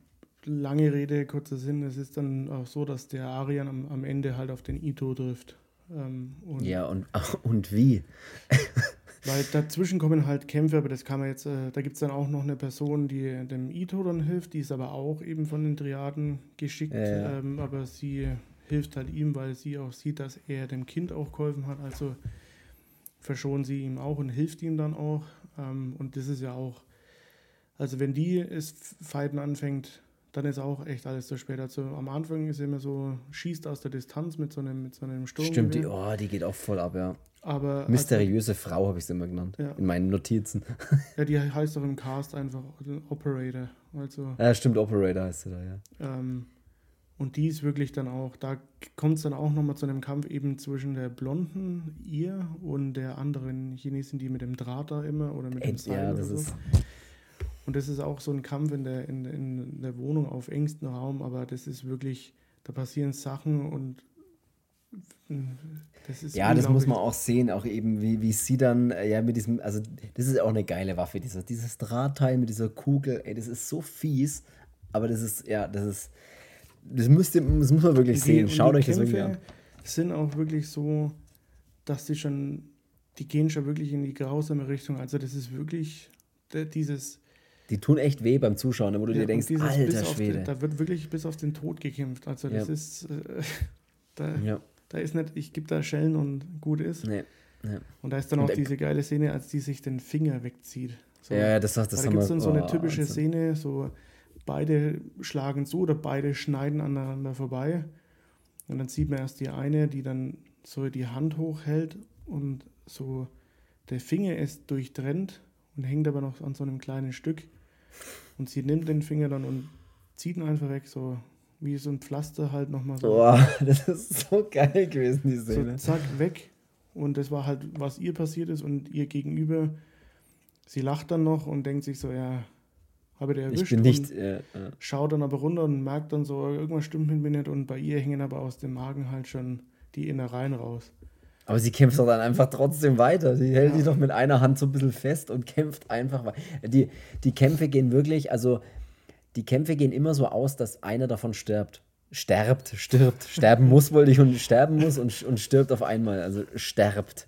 lange Rede, kurzer Sinn, es ist dann auch so, dass der Arian am, am Ende halt auf den Ito trifft. Ähm, und ja, und, und wie? weil dazwischen kommen halt Kämpfe, aber das kann man jetzt, äh, da gibt es dann auch noch eine Person, die dem Ito dann hilft, die ist aber auch eben von den Triaden geschickt, ja, ja. Ähm, aber sie hilft halt ihm, weil sie auch sieht, dass er dem Kind auch geholfen hat, also verschont sie ihm auch und hilft ihm dann auch. Ähm, und das ist ja auch, also wenn die es Fighten anfängt, dann ist auch echt alles zu spät. Also am Anfang ist immer so, schießt aus der Distanz mit so einem, mit so einem Sturm. Stimmt, die, oh, die geht auch voll ab, ja. Aber Mysteriöse also, Frau habe ich sie immer genannt. Ja. In meinen Notizen. Ja, die heißt auch im Cast einfach Operator. Also, ja, stimmt, Operator heißt sie da, ja. Ähm, und die ist wirklich dann auch, da kommt es dann auch nochmal zu einem Kampf eben zwischen der blonden ihr und der anderen Chinesin, die mit dem Draht da immer oder mit dem Seil ja, das so. ist und das ist auch so ein Kampf in der, in, in der Wohnung auf engstem Raum, aber das ist wirklich, da passieren Sachen und das ist ja, das muss man auch sehen, auch eben, wie, wie sie dann, äh, ja, mit diesem, also das ist auch eine geile Waffe, dieser, dieses Drahtteil mit dieser Kugel, ey, das ist so fies, aber das ist, ja, das ist, das, müsst ihr, das muss man wirklich die, sehen, schaut euch Kämpfe das wirklich an. sind auch wirklich so, dass die schon, die gehen schon wirklich in die grausame Richtung, also das ist wirklich dieses, die tun echt weh beim Zuschauen, wo du ja, dir denkst, alter Schwede. Den, da wird wirklich bis auf den Tod gekämpft. Also das ja. ist, äh, da, ja. da ist nicht, ich gebe da Schellen und gut ist. Nee. Ja. Und da ist dann auch diese geile Szene, als die sich den Finger wegzieht. So, ja, das, das, das Da gibt es dann so eine oh, typische. Szene, so beide schlagen zu oder beide schneiden aneinander vorbei. Und dann sieht man erst die eine, die dann so die Hand hochhält und so der Finger ist durchtrennt und hängt aber noch an so einem kleinen Stück. Und sie nimmt den Finger dann und zieht ihn einfach weg, so wie so ein Pflaster halt nochmal so. Boah, das ist so geil gewesen, die Szene. So zack, weg. Und das war halt, was ihr passiert ist und ihr gegenüber, sie lacht dann noch und denkt sich so, ja, habe der erwischt. Ich bin nicht, äh, äh. Schaut dann aber runter und merkt dann so, irgendwas stimmt mit mir nicht und bei ihr hängen aber aus dem Magen halt schon die Innereien raus. Aber sie kämpft doch dann einfach trotzdem weiter. Sie hält ja. sich doch mit einer Hand so ein bisschen fest und kämpft einfach weiter. Die, die Kämpfe gehen wirklich, also die Kämpfe gehen immer so aus, dass einer davon stirbt. Sterbt, stirbt, sterben muss, wollte ich, und sterben muss und, und stirbt auf einmal. Also sterbt.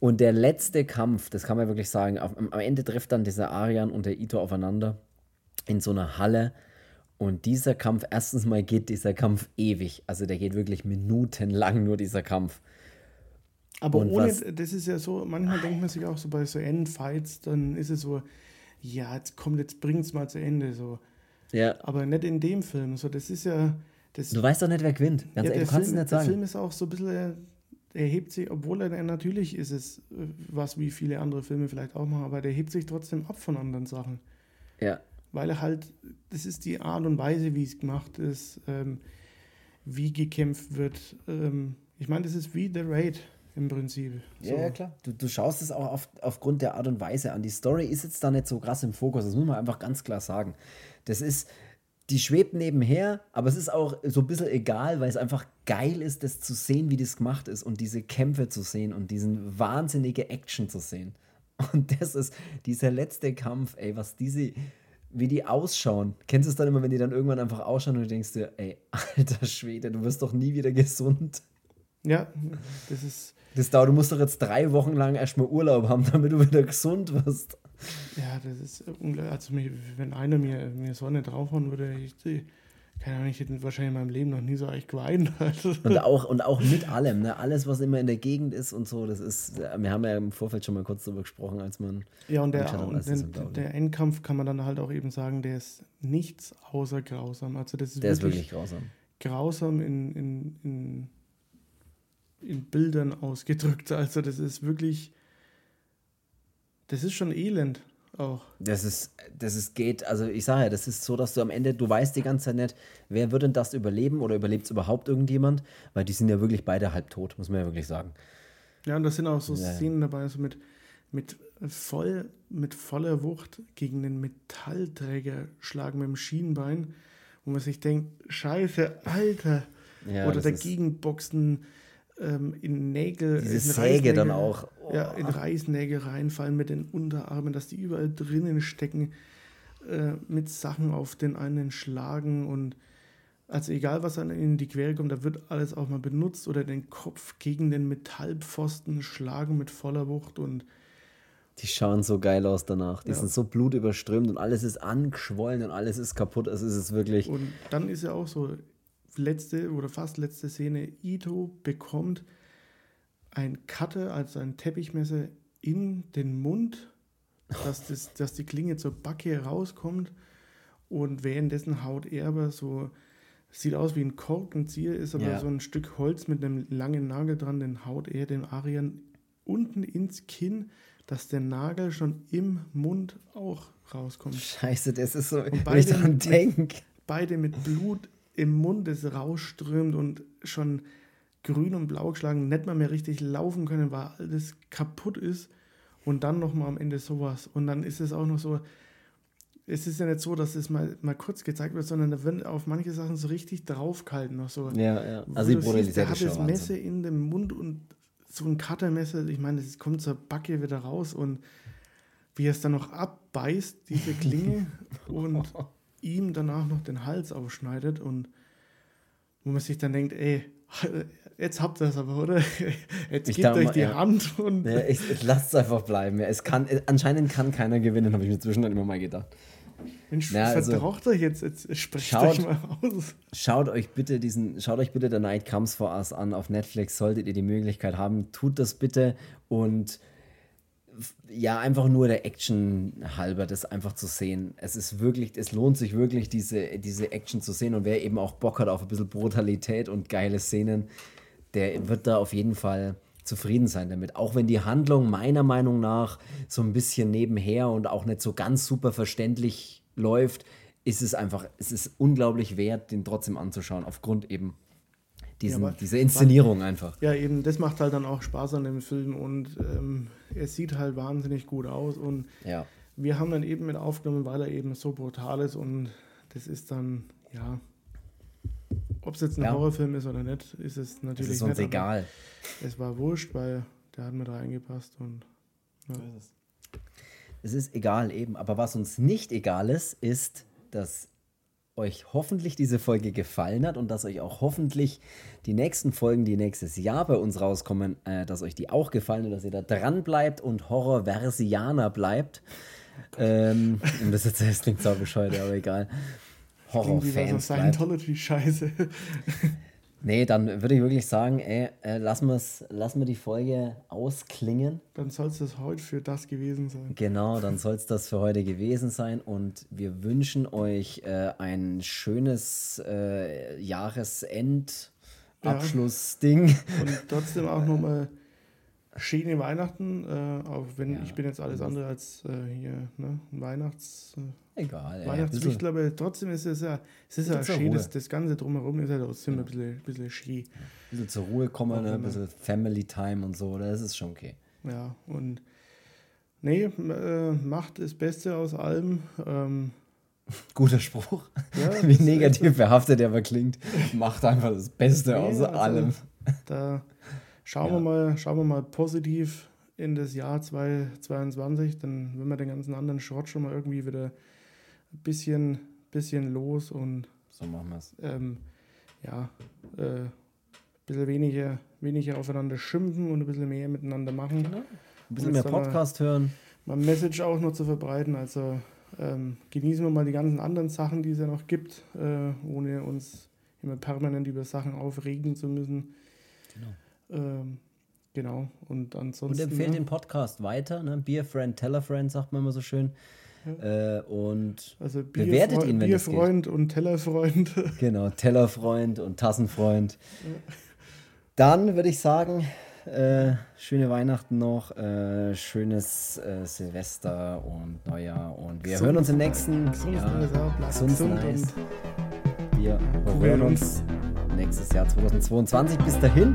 Und der letzte Kampf, das kann man wirklich sagen, am Ende trifft dann dieser Arian und der Ito aufeinander in so einer Halle. Und dieser Kampf, erstens mal geht dieser Kampf ewig. Also der geht wirklich minutenlang nur dieser Kampf. Aber und ohne, was, das ist ja so, manchmal denkt man sich auch so bei so Endfights, dann ist es so, ja, jetzt kommt, jetzt bringt's mal zu Ende, so. Ja. Aber nicht in dem Film, so, das ist ja. Das, du weißt doch nicht, wer gewinnt. Ganz ja, ehrlich, du kannst Film, es nicht sagen. Der Film ist auch so ein bisschen, er hebt sich, obwohl er natürlich ist es äh, was wie viele andere Filme vielleicht auch machen, aber der hebt sich trotzdem ab von anderen Sachen. Ja. Weil er halt, das ist die Art und Weise, wie es gemacht ist, ähm, wie gekämpft wird. Ähm, ich meine, das ist wie The Raid im Prinzip. So. Ja, ja, klar. Du, du schaust es auch auf, aufgrund der Art und Weise an. Die Story ist jetzt da nicht so krass im Fokus, das muss man einfach ganz klar sagen. Das ist, die schwebt nebenher, aber es ist auch so ein bisschen egal, weil es einfach geil ist, das zu sehen, wie das gemacht ist und diese Kämpfe zu sehen und diesen wahnsinnige Action zu sehen. Und das ist dieser letzte Kampf, ey, was diese, wie die ausschauen. Kennst du es dann immer, wenn die dann irgendwann einfach ausschauen und du denkst dir, ey, alter Schwede, du wirst doch nie wieder gesund. Ja, das ist, das dauert, du musst doch jetzt drei Wochen lang erstmal Urlaub haben, damit du wieder gesund wirst. Ja, das ist unglaublich. Also, wenn einer mir, mir Sonne draufhauen würde, ich keine Ahnung, ich hätte wahrscheinlich in meinem Leben noch nie so echt geweint. und, auch, und auch mit allem, ne? alles, was immer in der Gegend ist und so, das ist, wir haben ja im Vorfeld schon mal kurz darüber gesprochen, als man. Ja, und, der, und den, der Endkampf kann man dann halt auch eben sagen, der ist nichts außer grausam. Also das ist der wirklich, ist wirklich grausam. Grausam in, in, in, in Bildern ausgedrückt. Also das ist wirklich, das ist schon elend auch. Das ist, das ist geht, also ich sage ja, das ist so, dass du am Ende, du weißt die ganze Zeit nicht, wer wird denn das überleben oder überlebt es überhaupt irgendjemand? Weil die sind ja wirklich beide halb tot, muss man ja wirklich sagen. Ja, und da sind auch so ja. Szenen dabei, so mit, mit, voll, mit voller Wucht gegen den Metallträger schlagen mit dem Schienbein, wo man sich denkt, scheiße, Alter. Ja, oder dagegen boxen ähm, in Nägel. Diese in Säge dann auch. Oh. Ja, in Reißnägel reinfallen mit den Unterarmen, dass die überall drinnen stecken, äh, mit Sachen auf den einen schlagen und also egal, was an ihnen in die Quere kommt, da wird alles auch mal benutzt oder den Kopf gegen den Metallpfosten schlagen mit voller Wucht und die schauen so geil aus danach. Die ja. sind so blutüberströmt und alles ist angeschwollen und alles ist kaputt. Also ist es wirklich. Und dann ist ja auch so, letzte oder fast letzte Szene, Ito bekommt ein Cutter, also ein Teppichmesser in den Mund, dass, das, dass die Klinge zur Backe rauskommt und währenddessen haut er aber so, sieht aus wie ein Korkenzieher, ist aber ja. so ein Stück Holz mit einem langen Nagel dran, den haut er dem Arian unten ins Kinn, dass der Nagel schon im Mund auch rauskommt. Scheiße, das ist so, und beide, wenn ich dran denke. Beide mit Blut im Mund es rausströmt und schon grün und blau geschlagen, nicht mal mehr richtig laufen können, weil alles kaputt ist und dann nochmal am Ende sowas. Und dann ist es auch noch so, es ist ja nicht so, dass es mal, mal kurz gezeigt wird, sondern da wird auf manche Sachen so richtig draufgehalten noch so. Ja, ja. Also die siehst, der hat das Messer in dem Mund und so ein Cuttermesser, ich meine, es kommt zur Backe wieder raus und wie er es dann noch abbeißt, diese Klinge und ihm danach noch den Hals aufschneidet und wo man sich dann denkt, ey, jetzt habt ihr es aber, oder? Jetzt ich gebt euch die ja. Hand und. Ja, ich, ich lasst es einfach bleiben. Ja, es kann, anscheinend kann keiner gewinnen, habe ich mir zwischendurch immer mal gedacht. Mensch, ja, also, verbraucht euch jetzt, jetzt sprecht schaut, euch mal aus. Schaut euch bitte diesen, schaut euch bitte The Night Comes For Us an auf Netflix, solltet ihr die Möglichkeit haben, tut das bitte und ja, einfach nur der Action halber, das einfach zu sehen. Es ist wirklich, es lohnt sich wirklich, diese, diese Action zu sehen. Und wer eben auch Bock hat auf ein bisschen Brutalität und geile Szenen, der wird da auf jeden Fall zufrieden sein damit. Auch wenn die Handlung meiner Meinung nach so ein bisschen nebenher und auch nicht so ganz super verständlich läuft, ist es einfach, es ist unglaublich wert, den trotzdem anzuschauen, aufgrund eben diesen, ja, diese Inszenierung einfach. Ja, eben, das macht halt dann auch Spaß an dem Film und ähm, es sieht halt wahnsinnig gut aus und ja. wir haben dann eben mit aufgenommen, weil er eben so brutal ist und das ist dann, ja, ob es jetzt ein ja. Horrorfilm ist oder nicht, ist es natürlich es ist uns nicht, egal. Es war wurscht, weil der hat mit reingepasst und ja. Es ist egal eben, aber was uns nicht egal ist, ist, dass euch hoffentlich diese Folge gefallen hat und dass euch auch hoffentlich die nächsten Folgen, die nächstes Jahr bei uns rauskommen, äh, dass euch die auch gefallen und dass ihr da dran bleibt und Horrorversianer bleibt. Ähm, und das jetzt das klingt so bescheuert, aber egal. Horrorfans. Scientology-Scheiße. Nee, dann würde ich wirklich sagen, ey, äh, lassen, wir's, lassen wir die Folge ausklingen. Dann soll es das heute für das gewesen sein. Genau, dann soll es das für heute gewesen sein. Und wir wünschen euch äh, ein schönes äh, Jahresend-Abschlussding. Ja. Und trotzdem auch nochmal schöne Weihnachten, äh, auch wenn ja. ich bin jetzt alles andere als äh, hier ne, Weihnachts... Äh, Egal. Weihnachtswichtel, ja, aber trotzdem ist es ja, es ist ja schön, das, das Ganze drumherum ist ja trotzdem ja. ein bisschen, bisschen schön. Ein bisschen zur Ruhe kommen, ne? ein bisschen Family Time und so, das ist schon okay. Ja, und nee, äh, macht das Beste aus allem. Ähm, Guter Spruch. Ja, Wie negativ behaftet er aber klingt. Macht einfach das Beste nee, aus also, allem. Da schauen, ja. wir mal, schauen wir mal positiv in das Jahr 2022, dann wenn wir den ganzen anderen Schrott schon mal irgendwie wieder bisschen, bisschen los und so machen wir es. Ähm, ja, äh, ein bisschen weniger, weniger aufeinander schimpfen und ein bisschen mehr miteinander machen. Ja, ein bisschen mehr Podcast hören. Mal Message auch noch zu verbreiten. Also ähm, genießen wir mal die ganzen anderen Sachen, die es ja noch gibt, äh, ohne uns immer permanent über Sachen aufregen zu müssen. Genau. Ähm, genau. Und ansonsten. Und empfehlt ja. den Podcast weiter. Ne? Beer Friend, Teller Friend, sagt man immer so schön. Ja. Äh, und also Bier bewertet ihn, wenn Bierfreund und Tellerfreund. Genau, Tellerfreund und Tassenfreund. Ja. Dann würde ich sagen, äh, schöne Weihnachten noch, äh, schönes äh, Silvester und Neujahr und wir gesund, hören uns im nächsten gesund, Jahr. Gesund, gesund nice. Wir hören uns nächstes Jahr 2022. Bis dahin.